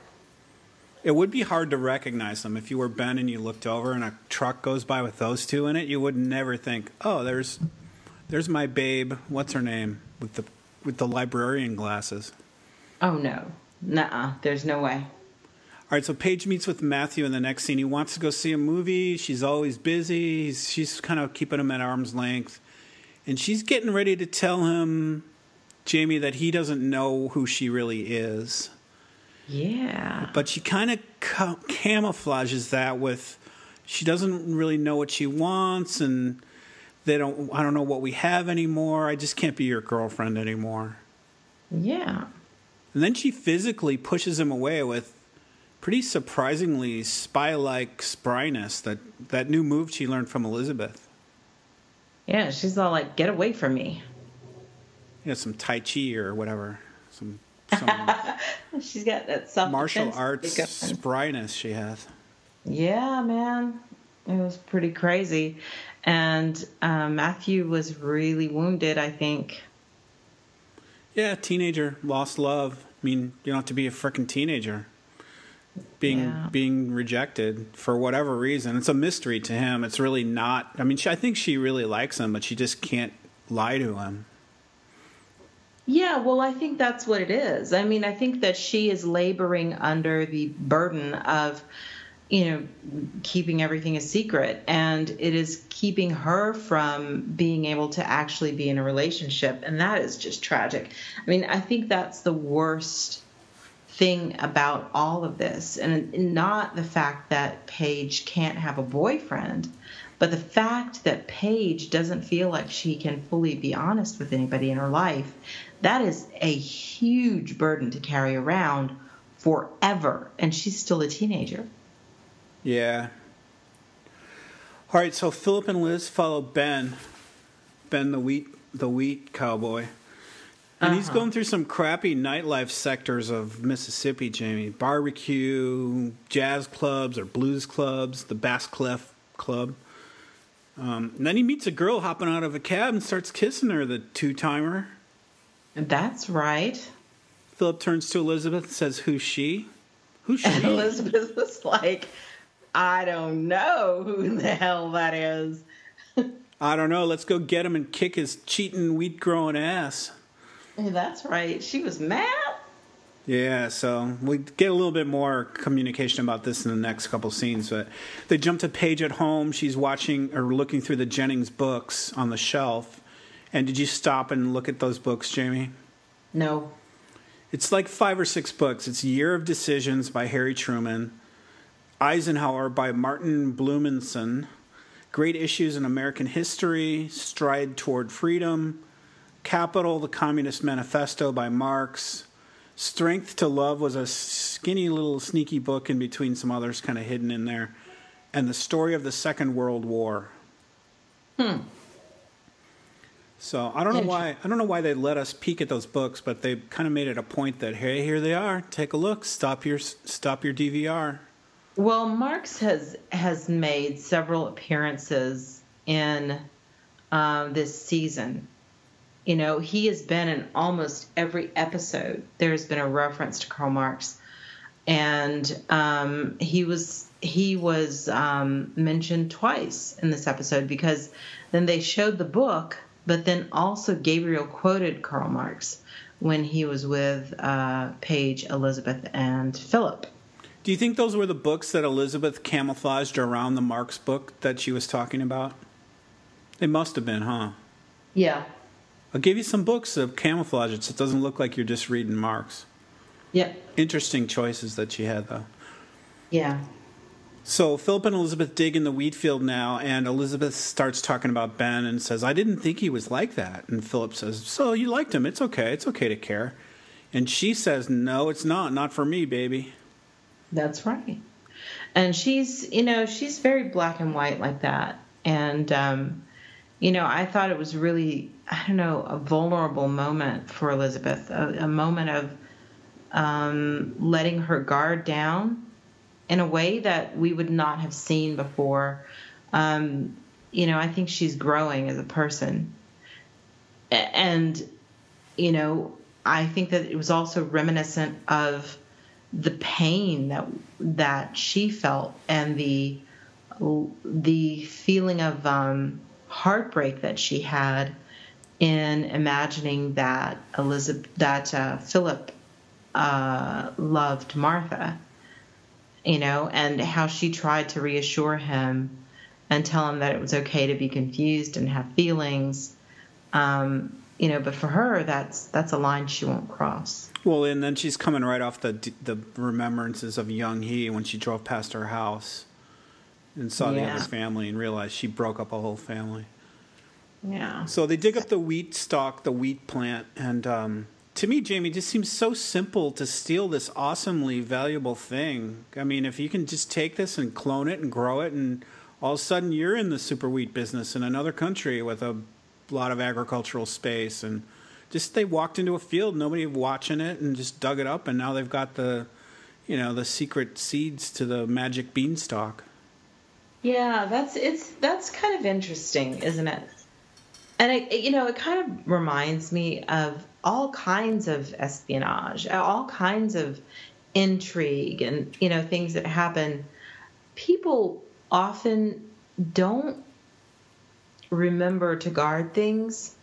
[SPEAKER 1] It would be hard to recognize them if you were Ben and you looked over and a truck goes by with those two in it. You would never think, "Oh, there's, there's my babe. What's her name with the with the librarian glasses?"
[SPEAKER 2] Oh no, nah, there's no way. All
[SPEAKER 1] right, so Paige meets with Matthew in the next scene. He wants to go see a movie. She's always busy. He's, she's kind of keeping him at arm's length, and she's getting ready to tell him, Jamie, that he doesn't know who she really is.
[SPEAKER 2] Yeah.
[SPEAKER 1] But she kind of ca- camouflages that with she doesn't really know what she wants and they don't I don't know what we have anymore. I just can't be your girlfriend anymore.
[SPEAKER 2] Yeah.
[SPEAKER 1] And then she physically pushes him away with pretty surprisingly spy-like spryness that that new move she learned from Elizabeth.
[SPEAKER 2] Yeah, she's all like, "Get away from me."
[SPEAKER 1] Yeah, some tai chi or whatever. Some [laughs]
[SPEAKER 2] She's got that self
[SPEAKER 1] martial arts spryness she has.
[SPEAKER 2] Yeah, man, it was pretty crazy, and um, Matthew was really wounded. I think.
[SPEAKER 1] Yeah, teenager lost love. I mean, you don't have to be a freaking teenager. Being yeah. being rejected for whatever reason, it's a mystery to him. It's really not. I mean, she, I think she really likes him, but she just can't lie to him.
[SPEAKER 2] Yeah, well, I think that's what it is. I mean, I think that she is laboring under the burden of, you know, keeping everything a secret, and it is keeping her from being able to actually be in a relationship, and that is just tragic. I mean, I think that's the worst thing about all of this, and not the fact that Paige can't have a boyfriend. But the fact that Paige doesn't feel like she can fully be honest with anybody in her life that is a huge burden to carry around forever. And she's still a teenager.
[SPEAKER 1] Yeah. All right, so Philip and Liz follow Ben, Ben the wheat the wheat cowboy. And uh-huh. he's going through some crappy nightlife sectors of Mississippi, Jamie. Barbecue, jazz clubs or blues clubs, the Bass Clef Club. Um, and then he meets a girl hopping out of a cab and starts kissing her, the two timer.
[SPEAKER 2] That's right.
[SPEAKER 1] Philip turns to Elizabeth and says, Who's she? Who's she?
[SPEAKER 2] And [laughs] Elizabeth was like, I don't know who the hell that is. [laughs]
[SPEAKER 1] I don't know. Let's go get him and kick his cheating wheat growing ass.
[SPEAKER 2] That's right. She was mad.
[SPEAKER 1] Yeah, so we get a little bit more communication about this in the next couple scenes. But they jump to Paige at home. She's watching or looking through the Jennings books on the shelf, and did you stop and look at those books, Jamie?
[SPEAKER 2] No.
[SPEAKER 1] It's like five or six books. It's Year of Decisions by Harry Truman, Eisenhower by Martin Blumenson, Great Issues in American History, Stride Toward Freedom, Capital, The Communist Manifesto by Marx. Strength to Love was a skinny little sneaky book in between some others kind of hidden in there. And The Story of the Second World War.
[SPEAKER 2] Hmm.
[SPEAKER 1] So I don't know why I don't know why they let us peek at those books, but they kind of made it a point that hey, here they are. Take a look. Stop your stop your DVR.
[SPEAKER 2] Well, Marx has has made several appearances in um, this season. You know, he has been in almost every episode. There's been a reference to Karl Marx, and um, he was he was um, mentioned twice in this episode because then they showed the book, but then also Gabriel quoted Karl Marx when he was with uh, Paige, Elizabeth, and Philip.
[SPEAKER 1] Do you think those were the books that Elizabeth camouflaged around the Marx book that she was talking about? They must have been, huh?
[SPEAKER 2] Yeah.
[SPEAKER 1] I'll give you some books of camouflage it so it doesn't look like you're just reading Marx.
[SPEAKER 2] Yeah.
[SPEAKER 1] Interesting choices that she had, though.
[SPEAKER 2] Yeah.
[SPEAKER 1] So Philip and Elizabeth dig in the wheat field now, and Elizabeth starts talking about Ben and says, I didn't think he was like that. And Philip says, So you liked him. It's okay. It's okay to care. And she says, No, it's not. Not for me, baby.
[SPEAKER 2] That's right. And she's, you know, she's very black and white like that. And, um, you know, I thought it was really, I don't know, a vulnerable moment for Elizabeth, a, a moment of um, letting her guard down in a way that we would not have seen before. Um, you know, I think she's growing as a person. And, you know, I think that it was also reminiscent of the pain that that she felt and the the feeling of um, heartbreak that she had in imagining that Elizabeth that uh, Philip uh, loved Martha, you know, and how she tried to reassure him and tell him that it was okay to be confused and have feelings. Um, you know, but for her, that's that's a line she won't cross.
[SPEAKER 1] Well, and then she's coming right off the the remembrances of Young Hee when she drove past her house and saw yeah. the other family and realized she broke up a whole family.
[SPEAKER 2] Yeah.
[SPEAKER 1] So they dig up the wheat stalk, the wheat plant, and um, to me, Jamie, it just seems so simple to steal this awesomely valuable thing. I mean, if you can just take this and clone it and grow it, and all of a sudden you're in the super wheat business in another country with a lot of agricultural space, and just they walked into a field, nobody watching it, and just dug it up, and now they've got the, you know, the secret seeds to the magic beanstalk.
[SPEAKER 2] Yeah, that's it's that's kind of interesting, isn't it? And I, you know, it kind of reminds me of all kinds of espionage, all kinds of intrigue, and you know things that happen. People often don't remember to guard things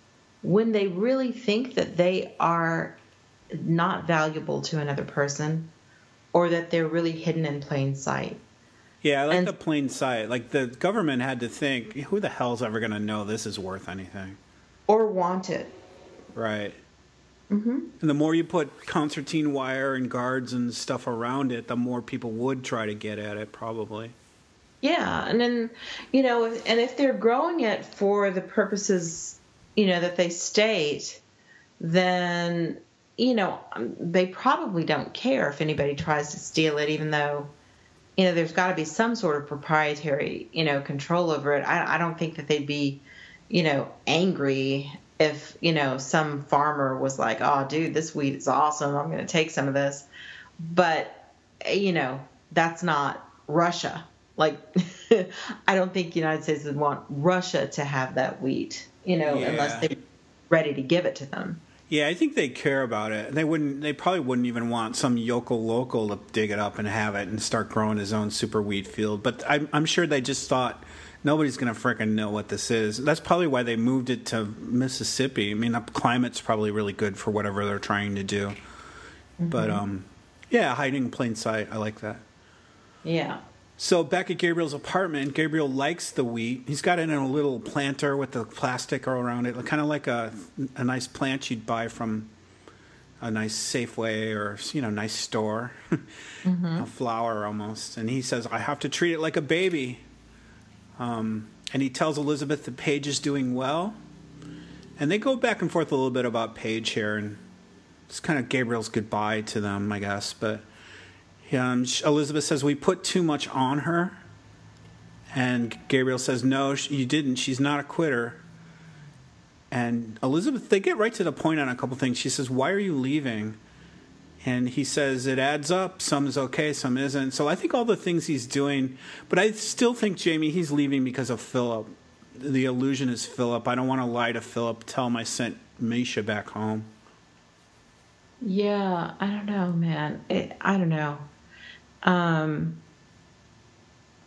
[SPEAKER 2] when they really think that they are not valuable to another person or that they're really hidden in plain sight.
[SPEAKER 1] Yeah, I like and, the plain sight. Like the government had to think, who the hell's ever going to know this is worth anything?
[SPEAKER 2] Or want it.
[SPEAKER 1] Right.
[SPEAKER 2] Mm-hmm.
[SPEAKER 1] And the more you put concertine wire and guards and stuff around it, the more people would try to get at it, probably.
[SPEAKER 2] Yeah, and then you know, and if they're growing it for the purposes, you know, that they state, then you know, um, they probably don't care if anybody tries to steal it, even though you know there's got to be some sort of proprietary, you know, control over it. I, I don't think that they'd be, you know, angry if you know some farmer was like, "Oh, dude, this wheat is awesome. I'm going to take some of this," but you know that's not Russia. Like, [laughs] I don't think the United States would want Russia to have that wheat, you know, yeah. unless they're ready to give it to them.
[SPEAKER 1] Yeah, I think they care about it. They wouldn't. They probably wouldn't even want some yokel local to dig it up and have it and start growing his own super wheat field. But I'm, I'm sure they just thought nobody's going to fricking know what this is. That's probably why they moved it to Mississippi. I mean, the climate's probably really good for whatever they're trying to do. Mm-hmm. But um, yeah, hiding in plain sight. I like that.
[SPEAKER 2] Yeah.
[SPEAKER 1] So back at Gabriel's apartment, Gabriel likes the wheat. He's got it in a little planter with the plastic all around it, kind of like a a nice plant you'd buy from a nice Safeway or you know nice store, [laughs] mm-hmm. a flower almost. And he says, "I have to treat it like a baby." Um, and he tells Elizabeth that Paige is doing well. And they go back and forth a little bit about Paige here, and it's kind of Gabriel's goodbye to them, I guess. But um, Elizabeth says, We put too much on her. And Gabriel says, No, you didn't. She's not a quitter. and Elizabeth, they get right to the point on a couple things. She says, "Why are you leaving?" And he says it adds up. Some is okay, some isn't. So I think all the things he's doing, but I still think Jamie he's leaving because of Philip. The illusion is Philip. I don't want to lie to Philip. Tell him I sent Misha back home.
[SPEAKER 2] Yeah, I don't know, man. It, I don't know. Um,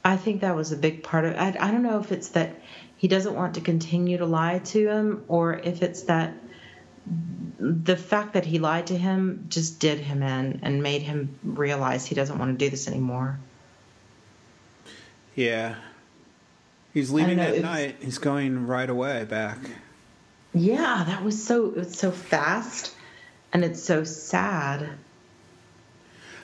[SPEAKER 2] I think that was a big part of. I, I don't know if it's that he doesn't want to continue to lie to him, or if it's that the fact that he lied to him just did him in and made him realize he doesn't want to do this anymore.
[SPEAKER 1] Yeah. He's leaving at night. He's going right away back.
[SPEAKER 2] Yeah, that was so it was so fast and it's so sad.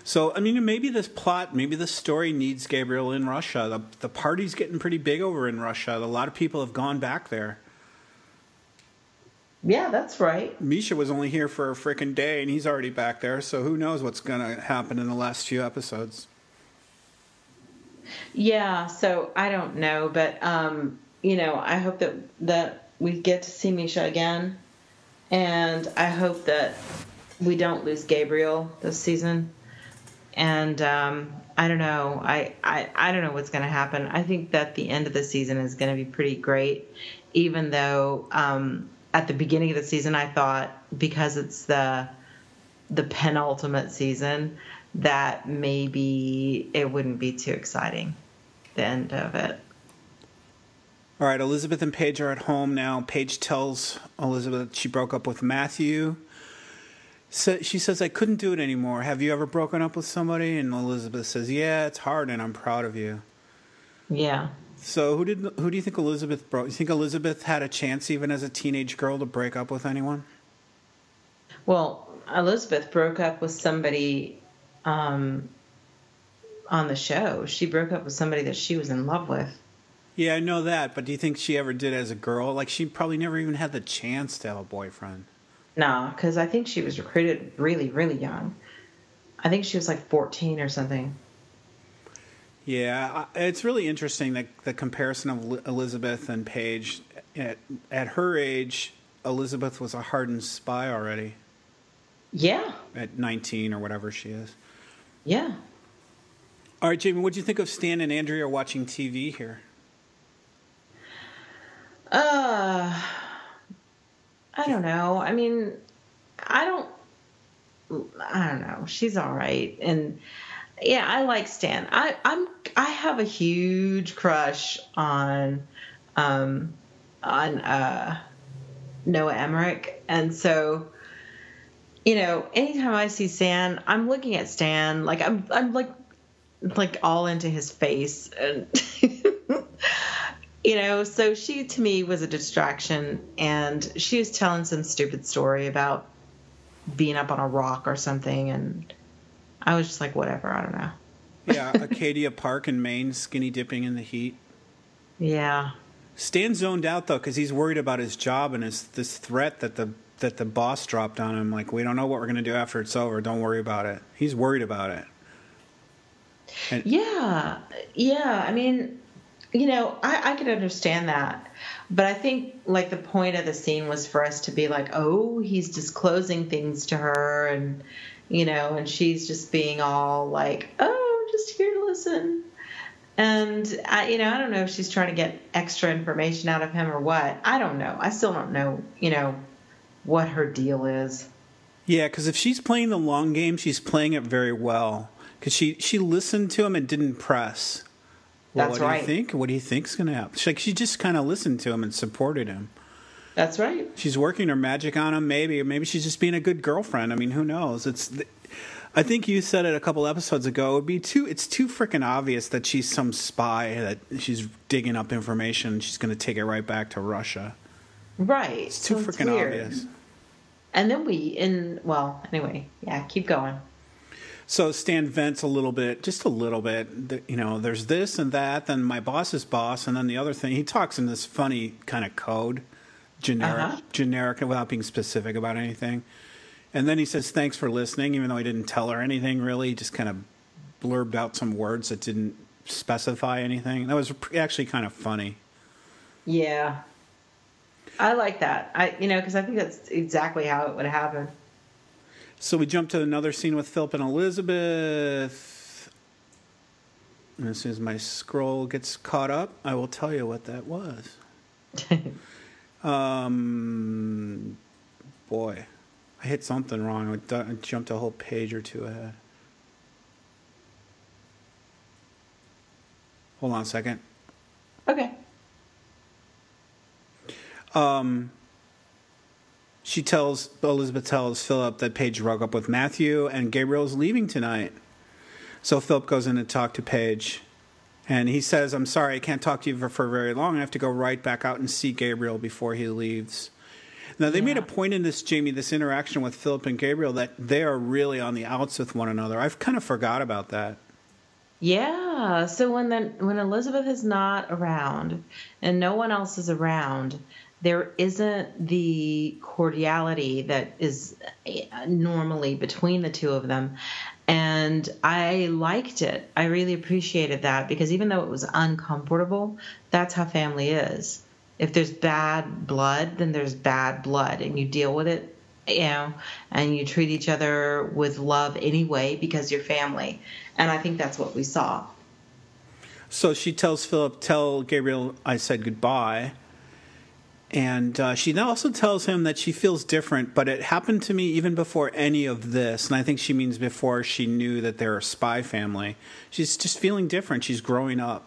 [SPEAKER 1] So, I mean, maybe this plot, maybe the story needs Gabriel in Russia. The, the party's getting pretty big over in Russia. A lot of people have gone back there.
[SPEAKER 2] Yeah, that's right.
[SPEAKER 1] Misha was only here for a freaking day, and he's already back there. So who knows what's going to happen in the last few episodes?
[SPEAKER 2] Yeah, so I don't know, but um, you know, I hope that that we get to see Misha again, and I hope that we don't lose Gabriel this season. And um, I don't know. I, I, I don't know what's going to happen. I think that the end of the season is going to be pretty great, even though um, at the beginning of the season, I thought because it's the the penultimate season that maybe it wouldn't be too exciting. The end of it.
[SPEAKER 1] All right, Elizabeth and Paige are at home now. Paige tells Elizabeth she broke up with Matthew. So she says, I couldn't do it anymore. Have you ever broken up with somebody? And Elizabeth says, Yeah, it's hard and I'm proud of you.
[SPEAKER 2] Yeah.
[SPEAKER 1] So who did who do you think Elizabeth broke? You think Elizabeth had a chance even as a teenage girl to break up with anyone?
[SPEAKER 2] Well, Elizabeth broke up with somebody um, on the show. She broke up with somebody that she was in love with.
[SPEAKER 1] Yeah, I know that, but do you think she ever did as a girl? Like she probably never even had the chance to have a boyfriend.
[SPEAKER 2] No, because I think she was recruited really, really young. I think she was like 14 or something.
[SPEAKER 1] Yeah, it's really interesting that the comparison of Elizabeth and Paige. At, at her age, Elizabeth was a hardened spy already.
[SPEAKER 2] Yeah.
[SPEAKER 1] At 19 or whatever she is.
[SPEAKER 2] Yeah.
[SPEAKER 1] All right, Jamie, what do you think of Stan and Andrea watching TV here?
[SPEAKER 2] Uh, I don't know. I mean, I don't. I don't know. She's all right, and yeah, I like Stan. I I'm I have a huge crush on um on uh Noah Emmerich, and so you know, anytime I see Stan, I'm looking at Stan like I'm I'm like like all into his face and [laughs] you know, so she to me was a distraction and she was telling some stupid story about being up on a rock or something and I was just like whatever, I don't know.
[SPEAKER 1] yeah, [laughs] Acadia Park in Maine, skinny dipping in the heat.
[SPEAKER 2] Yeah.
[SPEAKER 1] Stan zoned out though because he's worried about his job and his this threat that the that the boss dropped on him. Like, we don't know what we're going to do after it's over. Don't worry about it. He's worried about it.
[SPEAKER 2] And yeah, yeah. I mean, you know, I, I could understand that. But I think like the point of the scene was for us to be like, oh, he's disclosing things to her, and you know, and she's just being all like, oh, I'm just here to listen. And I, you know, I don't know if she's trying to get extra information out of him or what. I don't know. I still don't know, you know, what her deal is.
[SPEAKER 1] Yeah, because if she's playing the long game, she's playing it very well. Because she she listened to him and didn't press. Well,
[SPEAKER 2] That's
[SPEAKER 1] what
[SPEAKER 2] right.
[SPEAKER 1] do you think? What do you think's going to happen? She, like she just kind of listened to him and supported him.
[SPEAKER 2] That's right.
[SPEAKER 1] She's working her magic on him, maybe, or maybe she's just being a good girlfriend. I mean, who knows? It's. I think you said it a couple episodes ago. It would be too. It's too freaking obvious that she's some spy that she's digging up information. She's going to take it right back to Russia.
[SPEAKER 2] Right.
[SPEAKER 1] It's too so freaking obvious.
[SPEAKER 2] And then we, in well, anyway, yeah, keep going.
[SPEAKER 1] So Stan vents a little bit, just a little bit. You know, there's this and that, then my boss's boss, and then the other thing. He talks in this funny kind of code, generic, uh-huh. generic, without being specific about anything. And then he says, "Thanks for listening," even though he didn't tell her anything really. He just kind of blurbed out some words that didn't specify anything. That was actually kind of funny.
[SPEAKER 2] Yeah. I like that. I you know because I think that's exactly how it would happen.
[SPEAKER 1] So we jump to another scene with Philip and Elizabeth. And as soon as my scroll gets caught up, I will tell you what that was. [laughs] um, boy, I hit something wrong. I jumped a whole page or two ahead. Hold on a second.
[SPEAKER 2] Okay.
[SPEAKER 1] Um, she tells Elizabeth tells Philip that Paige broke up with Matthew and Gabriel's leaving tonight. So Philip goes in to talk to Paige, and he says, "I'm sorry, I can't talk to you for, for very long. I have to go right back out and see Gabriel before he leaves." Now they yeah. made a point in this, Jamie, this interaction with Philip and Gabriel that they are really on the outs with one another. I've kind of forgot about that.
[SPEAKER 2] Yeah. So when then when Elizabeth is not around and no one else is around, there isn't the cordiality that is eh, normally between the two of them. And I liked it. I really appreciated that because even though it was uncomfortable, that's how family is. If there's bad blood, then there's bad blood, and you deal with it, you know, and you treat each other with love anyway because you're family. And I think that's what we saw.
[SPEAKER 1] So she tells Philip, Tell Gabriel I said goodbye and uh, she also tells him that she feels different, but it happened to me even before any of this. And I think she means before she knew that they're a spy family. She's just feeling different. She's growing up.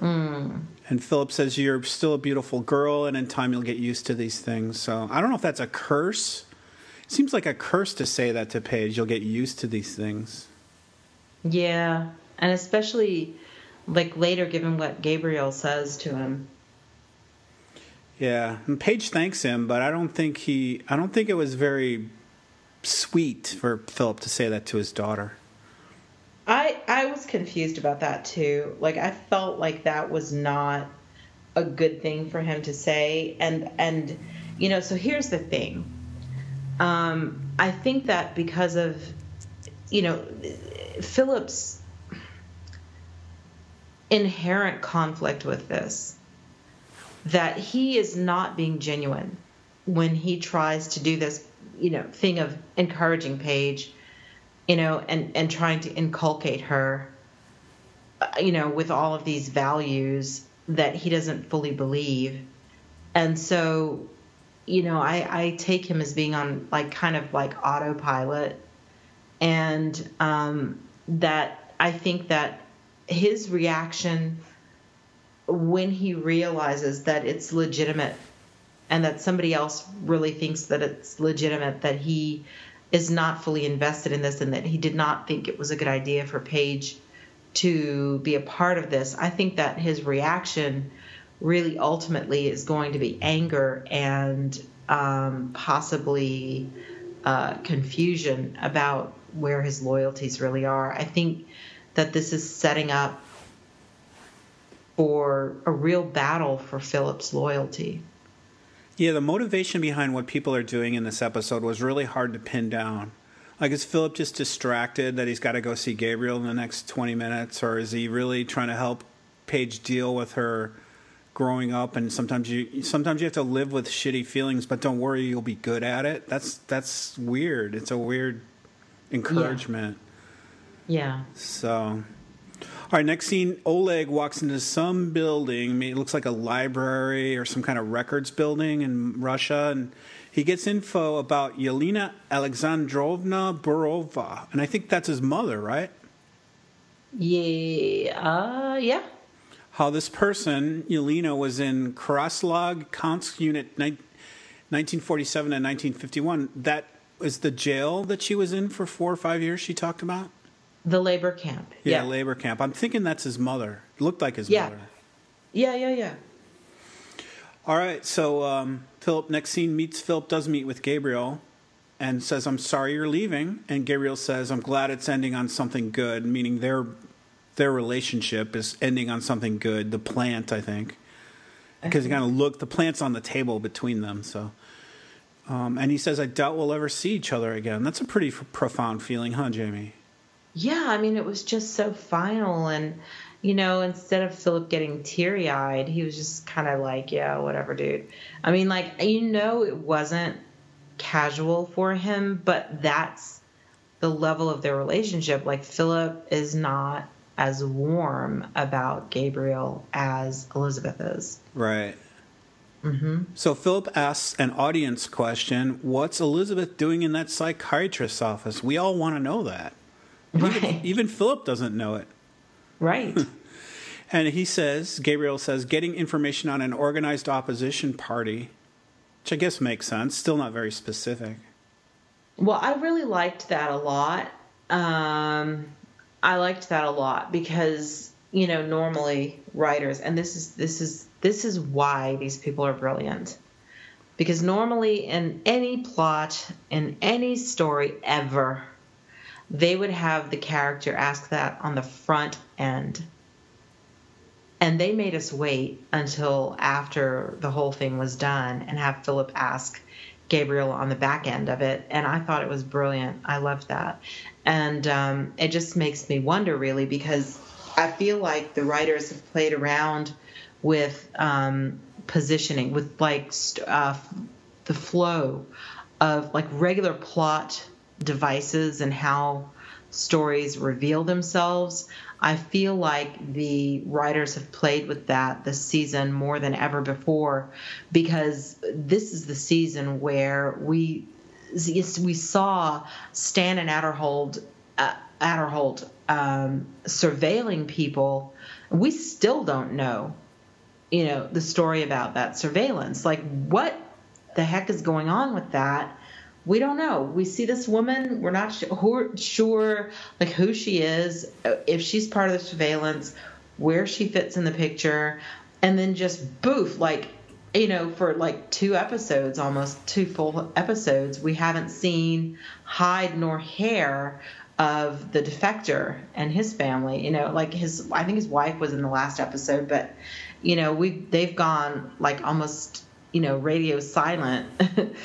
[SPEAKER 1] Mm. And Philip says, You're still a beautiful girl, and in time you'll get used to these things. So I don't know if that's a curse. It seems like a curse to say that to Paige. You'll get used to these things.
[SPEAKER 2] Yeah. And especially like later, given what Gabriel says to him.
[SPEAKER 1] Yeah, and Paige thanks him, but I don't think he. I don't think it was very sweet for Philip to say that to his daughter.
[SPEAKER 2] I I was confused about that too. Like I felt like that was not a good thing for him to say, and and you know. So here's the thing. Um, I think that because of you know Philip's inherent conflict with this that he is not being genuine when he tries to do this, you know, thing of encouraging Paige, you know, and and trying to inculcate her, uh, you know, with all of these values that he doesn't fully believe, and so, you know, I I take him as being on like kind of like autopilot, and um, that I think that his reaction when he realizes that it's legitimate and that somebody else really thinks that it's legitimate that he is not fully invested in this and that he did not think it was a good idea for Paige to be a part of this, I think that his reaction really ultimately is going to be anger and um, possibly uh, confusion about where his loyalties really are. I think that this is setting up for a real battle for Philip's loyalty.
[SPEAKER 1] Yeah, the motivation behind what people are doing in this episode was really hard to pin down. Like, is Philip just distracted that he's got to go see Gabriel in the next 20 minutes, or is he really trying to help Paige deal with her growing up? And sometimes you sometimes you have to live with shitty feelings, but don't worry, you'll be good at it. That's that's weird. It's a weird encouragement.
[SPEAKER 2] Yeah. yeah.
[SPEAKER 1] So all right, next scene Oleg walks into some building. It looks like a library or some kind of records building in Russia. And he gets info about Yelena Alexandrovna Burova. And I think that's his mother, right?
[SPEAKER 2] Yeah. Uh, yeah.
[SPEAKER 1] How this person, Yelena, was in Kraslag Kansk Unit 1947 and 1951. That was the jail that she was in for four or five years, she talked about?
[SPEAKER 2] The labor camp.
[SPEAKER 1] Yeah, yeah, labor camp. I'm thinking that's his mother. looked like his yeah. mother.
[SPEAKER 2] Yeah, yeah, yeah.
[SPEAKER 1] All right, so um, Philip, next scene meets Philip, does meet with Gabriel and says, I'm sorry you're leaving. And Gabriel says, I'm glad it's ending on something good, meaning their their relationship is ending on something good. The plant, I think. Because he kind of look, the plant's on the table between them. So, um, and he says, I doubt we'll ever see each other again. That's a pretty f- profound feeling, huh, Jamie?
[SPEAKER 2] Yeah, I mean, it was just so final. And, you know, instead of Philip getting teary eyed, he was just kind of like, yeah, whatever, dude. I mean, like, you know, it wasn't casual for him, but that's the level of their relationship. Like, Philip is not as warm about Gabriel as Elizabeth is.
[SPEAKER 1] Right.
[SPEAKER 2] Mm-hmm.
[SPEAKER 1] So Philip asks an audience question What's Elizabeth doing in that psychiatrist's office? We all want to know that.
[SPEAKER 2] Right.
[SPEAKER 1] Even, even Philip doesn't know it.
[SPEAKER 2] Right. [laughs]
[SPEAKER 1] And he says, Gabriel says, getting information on an organized opposition party, which I guess makes sense, still not very specific.
[SPEAKER 2] Well, I really liked that a lot. Um, I liked that a lot because you know normally writers, and this is this is this is why these people are brilliant. Because normally in any plot in any story ever, they would have the character ask that on the front end. And they made us wait until after the whole thing was done and have Philip ask Gabriel on the back end of it. And I thought it was brilliant. I loved that. And um, it just makes me wonder, really, because I feel like the writers have played around with um, positioning, with like uh, the flow of like regular plot devices and how stories reveal themselves. I feel like the writers have played with that this season more than ever before because this is the season where we we saw Stan and Aderholt, uh, Aderholt um, surveilling people. We still don't know, you know, the story about that surveillance. Like, what the heck is going on with that? We don't know. We see this woman. We're not sure, sure like who she is, uh, if she's part of the surveillance, where she fits in the picture, and then just boof, like you know, for like two episodes, almost two full episodes, we haven't seen hide nor hair of the defector and his family. You know, like his, I think his wife was in the last episode, but you know, we they've gone like almost you know radio silent [laughs]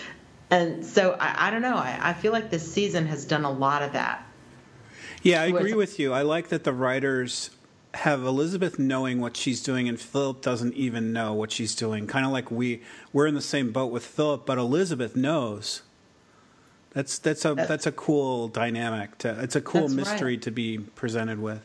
[SPEAKER 2] and so I, I don't know. I, I, feel like this season has done a lot of that.
[SPEAKER 1] Yeah, I agree with you. I like that the writers have Elizabeth knowing what she's doing, and Philip doesn't even know what she's doing. Kind of like we we're in the same boat with Philip, but Elizabeth knows. That's that's a that's a cool dynamic. To, it's a cool mystery right. to be presented with.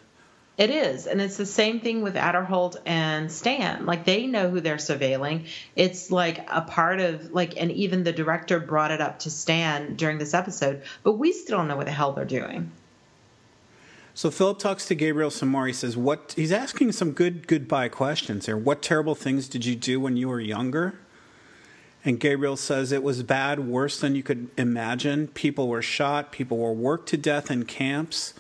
[SPEAKER 2] It is, and it's the same thing with Aderholt and Stan. Like they know who they're surveilling. It's like a part of like, and even the director brought it up to Stan during this episode. But we still don't know what the hell they're doing.
[SPEAKER 1] So Philip talks to Gabriel some more. He says, "What?" He's asking some good goodbye questions here. What terrible things did you do when you were younger? And Gabriel says it was bad, worse than you could imagine. People were shot. People were worked to death in camps.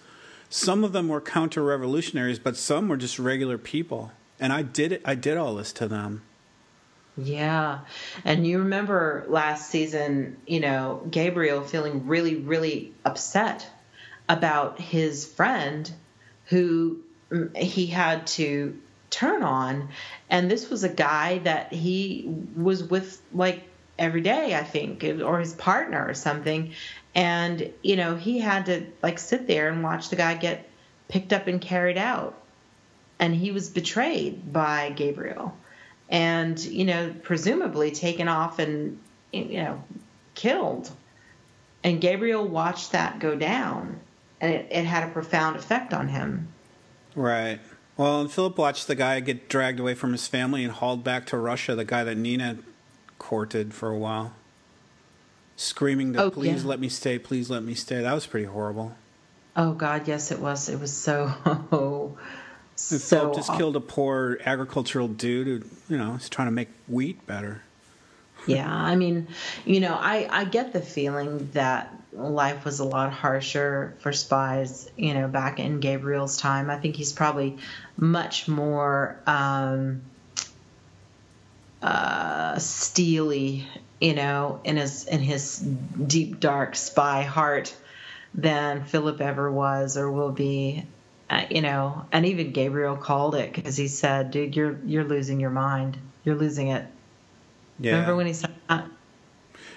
[SPEAKER 1] Some of them were counter revolutionaries, but some were just regular people. And I did it. I did all this to them.
[SPEAKER 2] Yeah. And you remember last season, you know, Gabriel feeling really, really upset about his friend who he had to turn on. And this was a guy that he was with like every day, I think, or his partner or something and you know he had to like sit there and watch the guy get picked up and carried out. And he was betrayed by gabriel. And you know presumably taken off and you know killed. And gabriel watched that go down. And it, it had a profound effect on him.
[SPEAKER 1] Right. Well and philip watched the guy get dragged away from his family and hauled back to russia the guy that nina courted for a while screaming to oh, please yeah. let me stay, please let me stay. That was pretty horrible.
[SPEAKER 2] Oh God, yes, it was. It was so. [laughs]
[SPEAKER 1] so Philip just killed a poor agricultural dude who, you know, is trying to make wheat better. [laughs]
[SPEAKER 2] yeah, I mean, you know, I I get the feeling that life was a lot harsher for spies, you know, back in Gabriel's time. I think he's probably much more um, uh, steely you know, in his in his deep dark spy heart than Philip ever was or will be. Uh, you know, and even Gabriel called it because he said, "Dude, you're you're losing your mind. You're losing it." Yeah. Remember when he said that?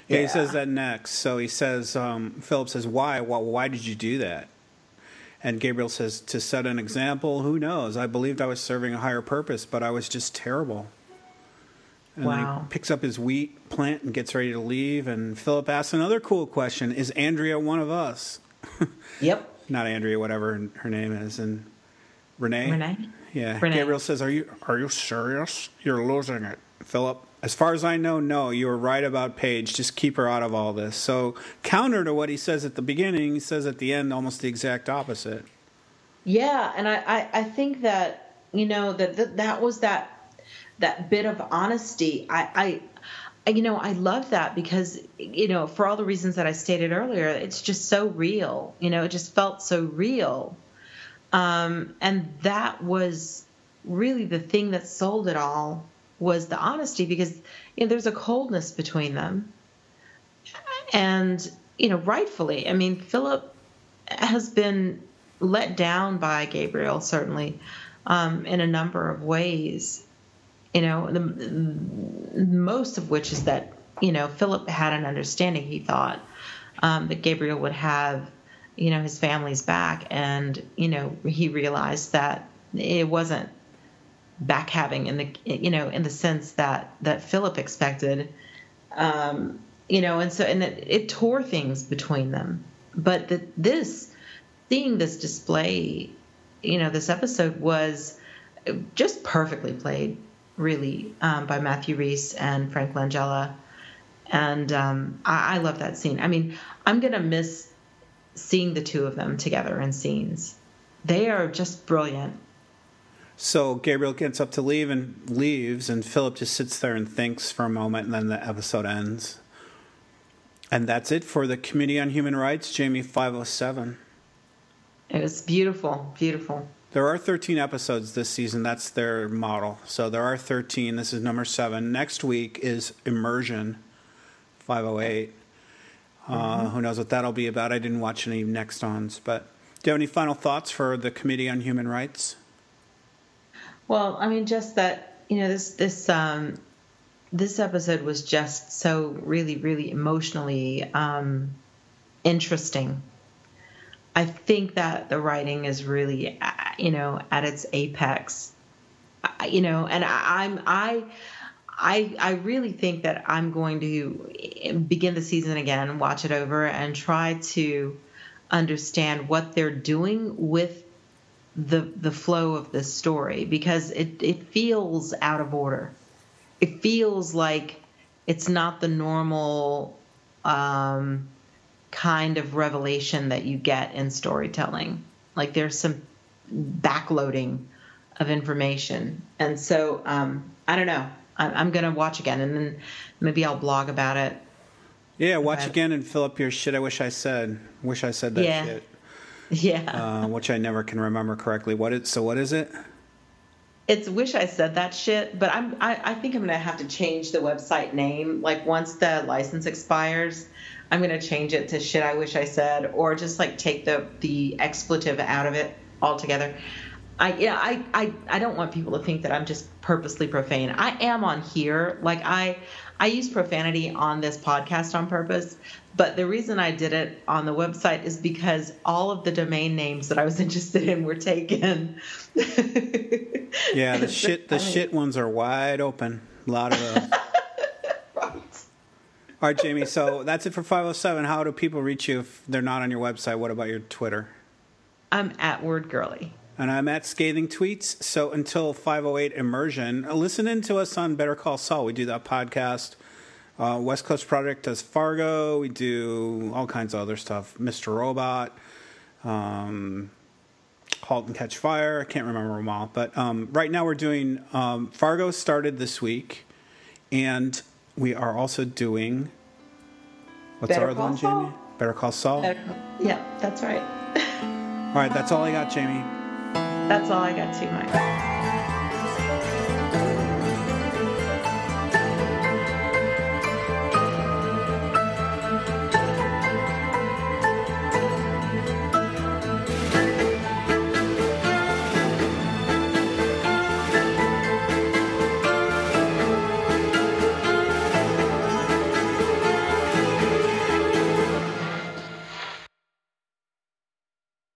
[SPEAKER 1] Yeah, yeah, he says that next. So he says, um, Philip says, "Why? Why? Why did you do that?" And Gabriel says, To set an example, who knows? I believed I was serving a higher purpose, but I was just terrible. And wow. then he picks up his wheat plant and gets ready to leave. And Philip asks another cool question Is Andrea one of us? [laughs]
[SPEAKER 2] yep.
[SPEAKER 1] Not Andrea, whatever her name is. And Renee?
[SPEAKER 2] Renee?
[SPEAKER 1] Yeah. Renee. Gabriel says, Are you are you serious? You're losing it. Philip, as far as I know, no, you were right about Paige. Just keep her out of all this. So, counter to what he says at the beginning, he says at the end almost the exact opposite.
[SPEAKER 2] Yeah, and I, I, I think that, you know, that, that that was that that bit of honesty. I, I, you know, I love that because, you know, for all the reasons that I stated earlier, it's just so real. You know, it just felt so real. Um, and that was really the thing that sold it all was the honesty because you know, there's a coldness between them. And, you know, rightfully, I mean, Philip has been let down by Gabriel, certainly, um, in a number of ways. You know, the, most of which is that, you know, Philip had an understanding, he thought, um, that Gabriel would have you know his family's back. And you know he realized that it wasn't back having in the you know in the sense that that Philip expected. Um, you know and so and it, it tore things between them. But that this seeing this display you know this episode was just perfectly played really um, by Matthew Rhys and Frank Langella and um, I, I love that scene I mean I'm gonna miss seeing the two of them together in scenes. They are just brilliant.
[SPEAKER 1] So Gabriel gets up to leave and leaves, and Philip just sits there and thinks for a moment, and then the episode ends. And that's it for the Committee on Human Rights, Jamie 507.
[SPEAKER 2] It was beautiful, beautiful.
[SPEAKER 1] There are 13 episodes this season. That's their model. So there are 13. This is number seven. Next week is Immersion 508. Uh, who knows what that'll be about? I didn't watch any next ons, but do you have any final thoughts for the Committee on Human Rights?
[SPEAKER 2] Well, I mean, just that you know this this um, this episode was just so really really emotionally um, interesting. I think that the writing is really uh, you know at its apex. You know, and I, I'm I I I really think that I'm going to begin the season again, watch it over, and try to understand what they're doing with the the flow of this story because it it feels out of order. It feels like it's not the normal um, kind of revelation that you get in storytelling. Like there's some backloading of information, and so um, I don't know. I'm going to watch again, and then maybe I'll blog about it.
[SPEAKER 1] Yeah, watch again and fill up your shit. I wish I said. Wish I said that
[SPEAKER 2] yeah.
[SPEAKER 1] shit. [laughs]
[SPEAKER 2] Yeah.
[SPEAKER 1] Uh, which I never can remember correctly. What is so? What is it?
[SPEAKER 2] It's wish I said that shit, but I'm I, I think I'm gonna have to change the website name. Like once the license expires, I'm gonna change it to shit I wish I said, or just like take the the expletive out of it altogether. I yeah, I, I I don't want people to think that I'm just purposely profane. I am on here. Like I I use profanity on this podcast on purpose, but the reason I did it on the website is because all of the domain names that I was [laughs] interested in were taken.
[SPEAKER 1] yeah, the [laughs] shit the shit ones are wide open. A lot of those. [laughs] All right, Jamie. So that's it for 507. How do people reach you if they're not on your website? What about your Twitter?
[SPEAKER 2] I'm at Word Girly.
[SPEAKER 1] And I'm at Scathing Tweets. So until 508 Immersion, listen in to us on Better Call Saul. We do that podcast. Uh, West Coast Project does Fargo. We do all kinds of other stuff. Mr. Robot, um, Halt and Catch Fire. I can't remember them all. But um, right now we're doing um, Fargo started this week. And we are also doing. What's
[SPEAKER 2] Better
[SPEAKER 1] our other one, Jamie? Better Call Saul?
[SPEAKER 2] Better, yeah, that's right.
[SPEAKER 1] all right, that's all I got, Jamie.
[SPEAKER 2] That's all I got too, Mike.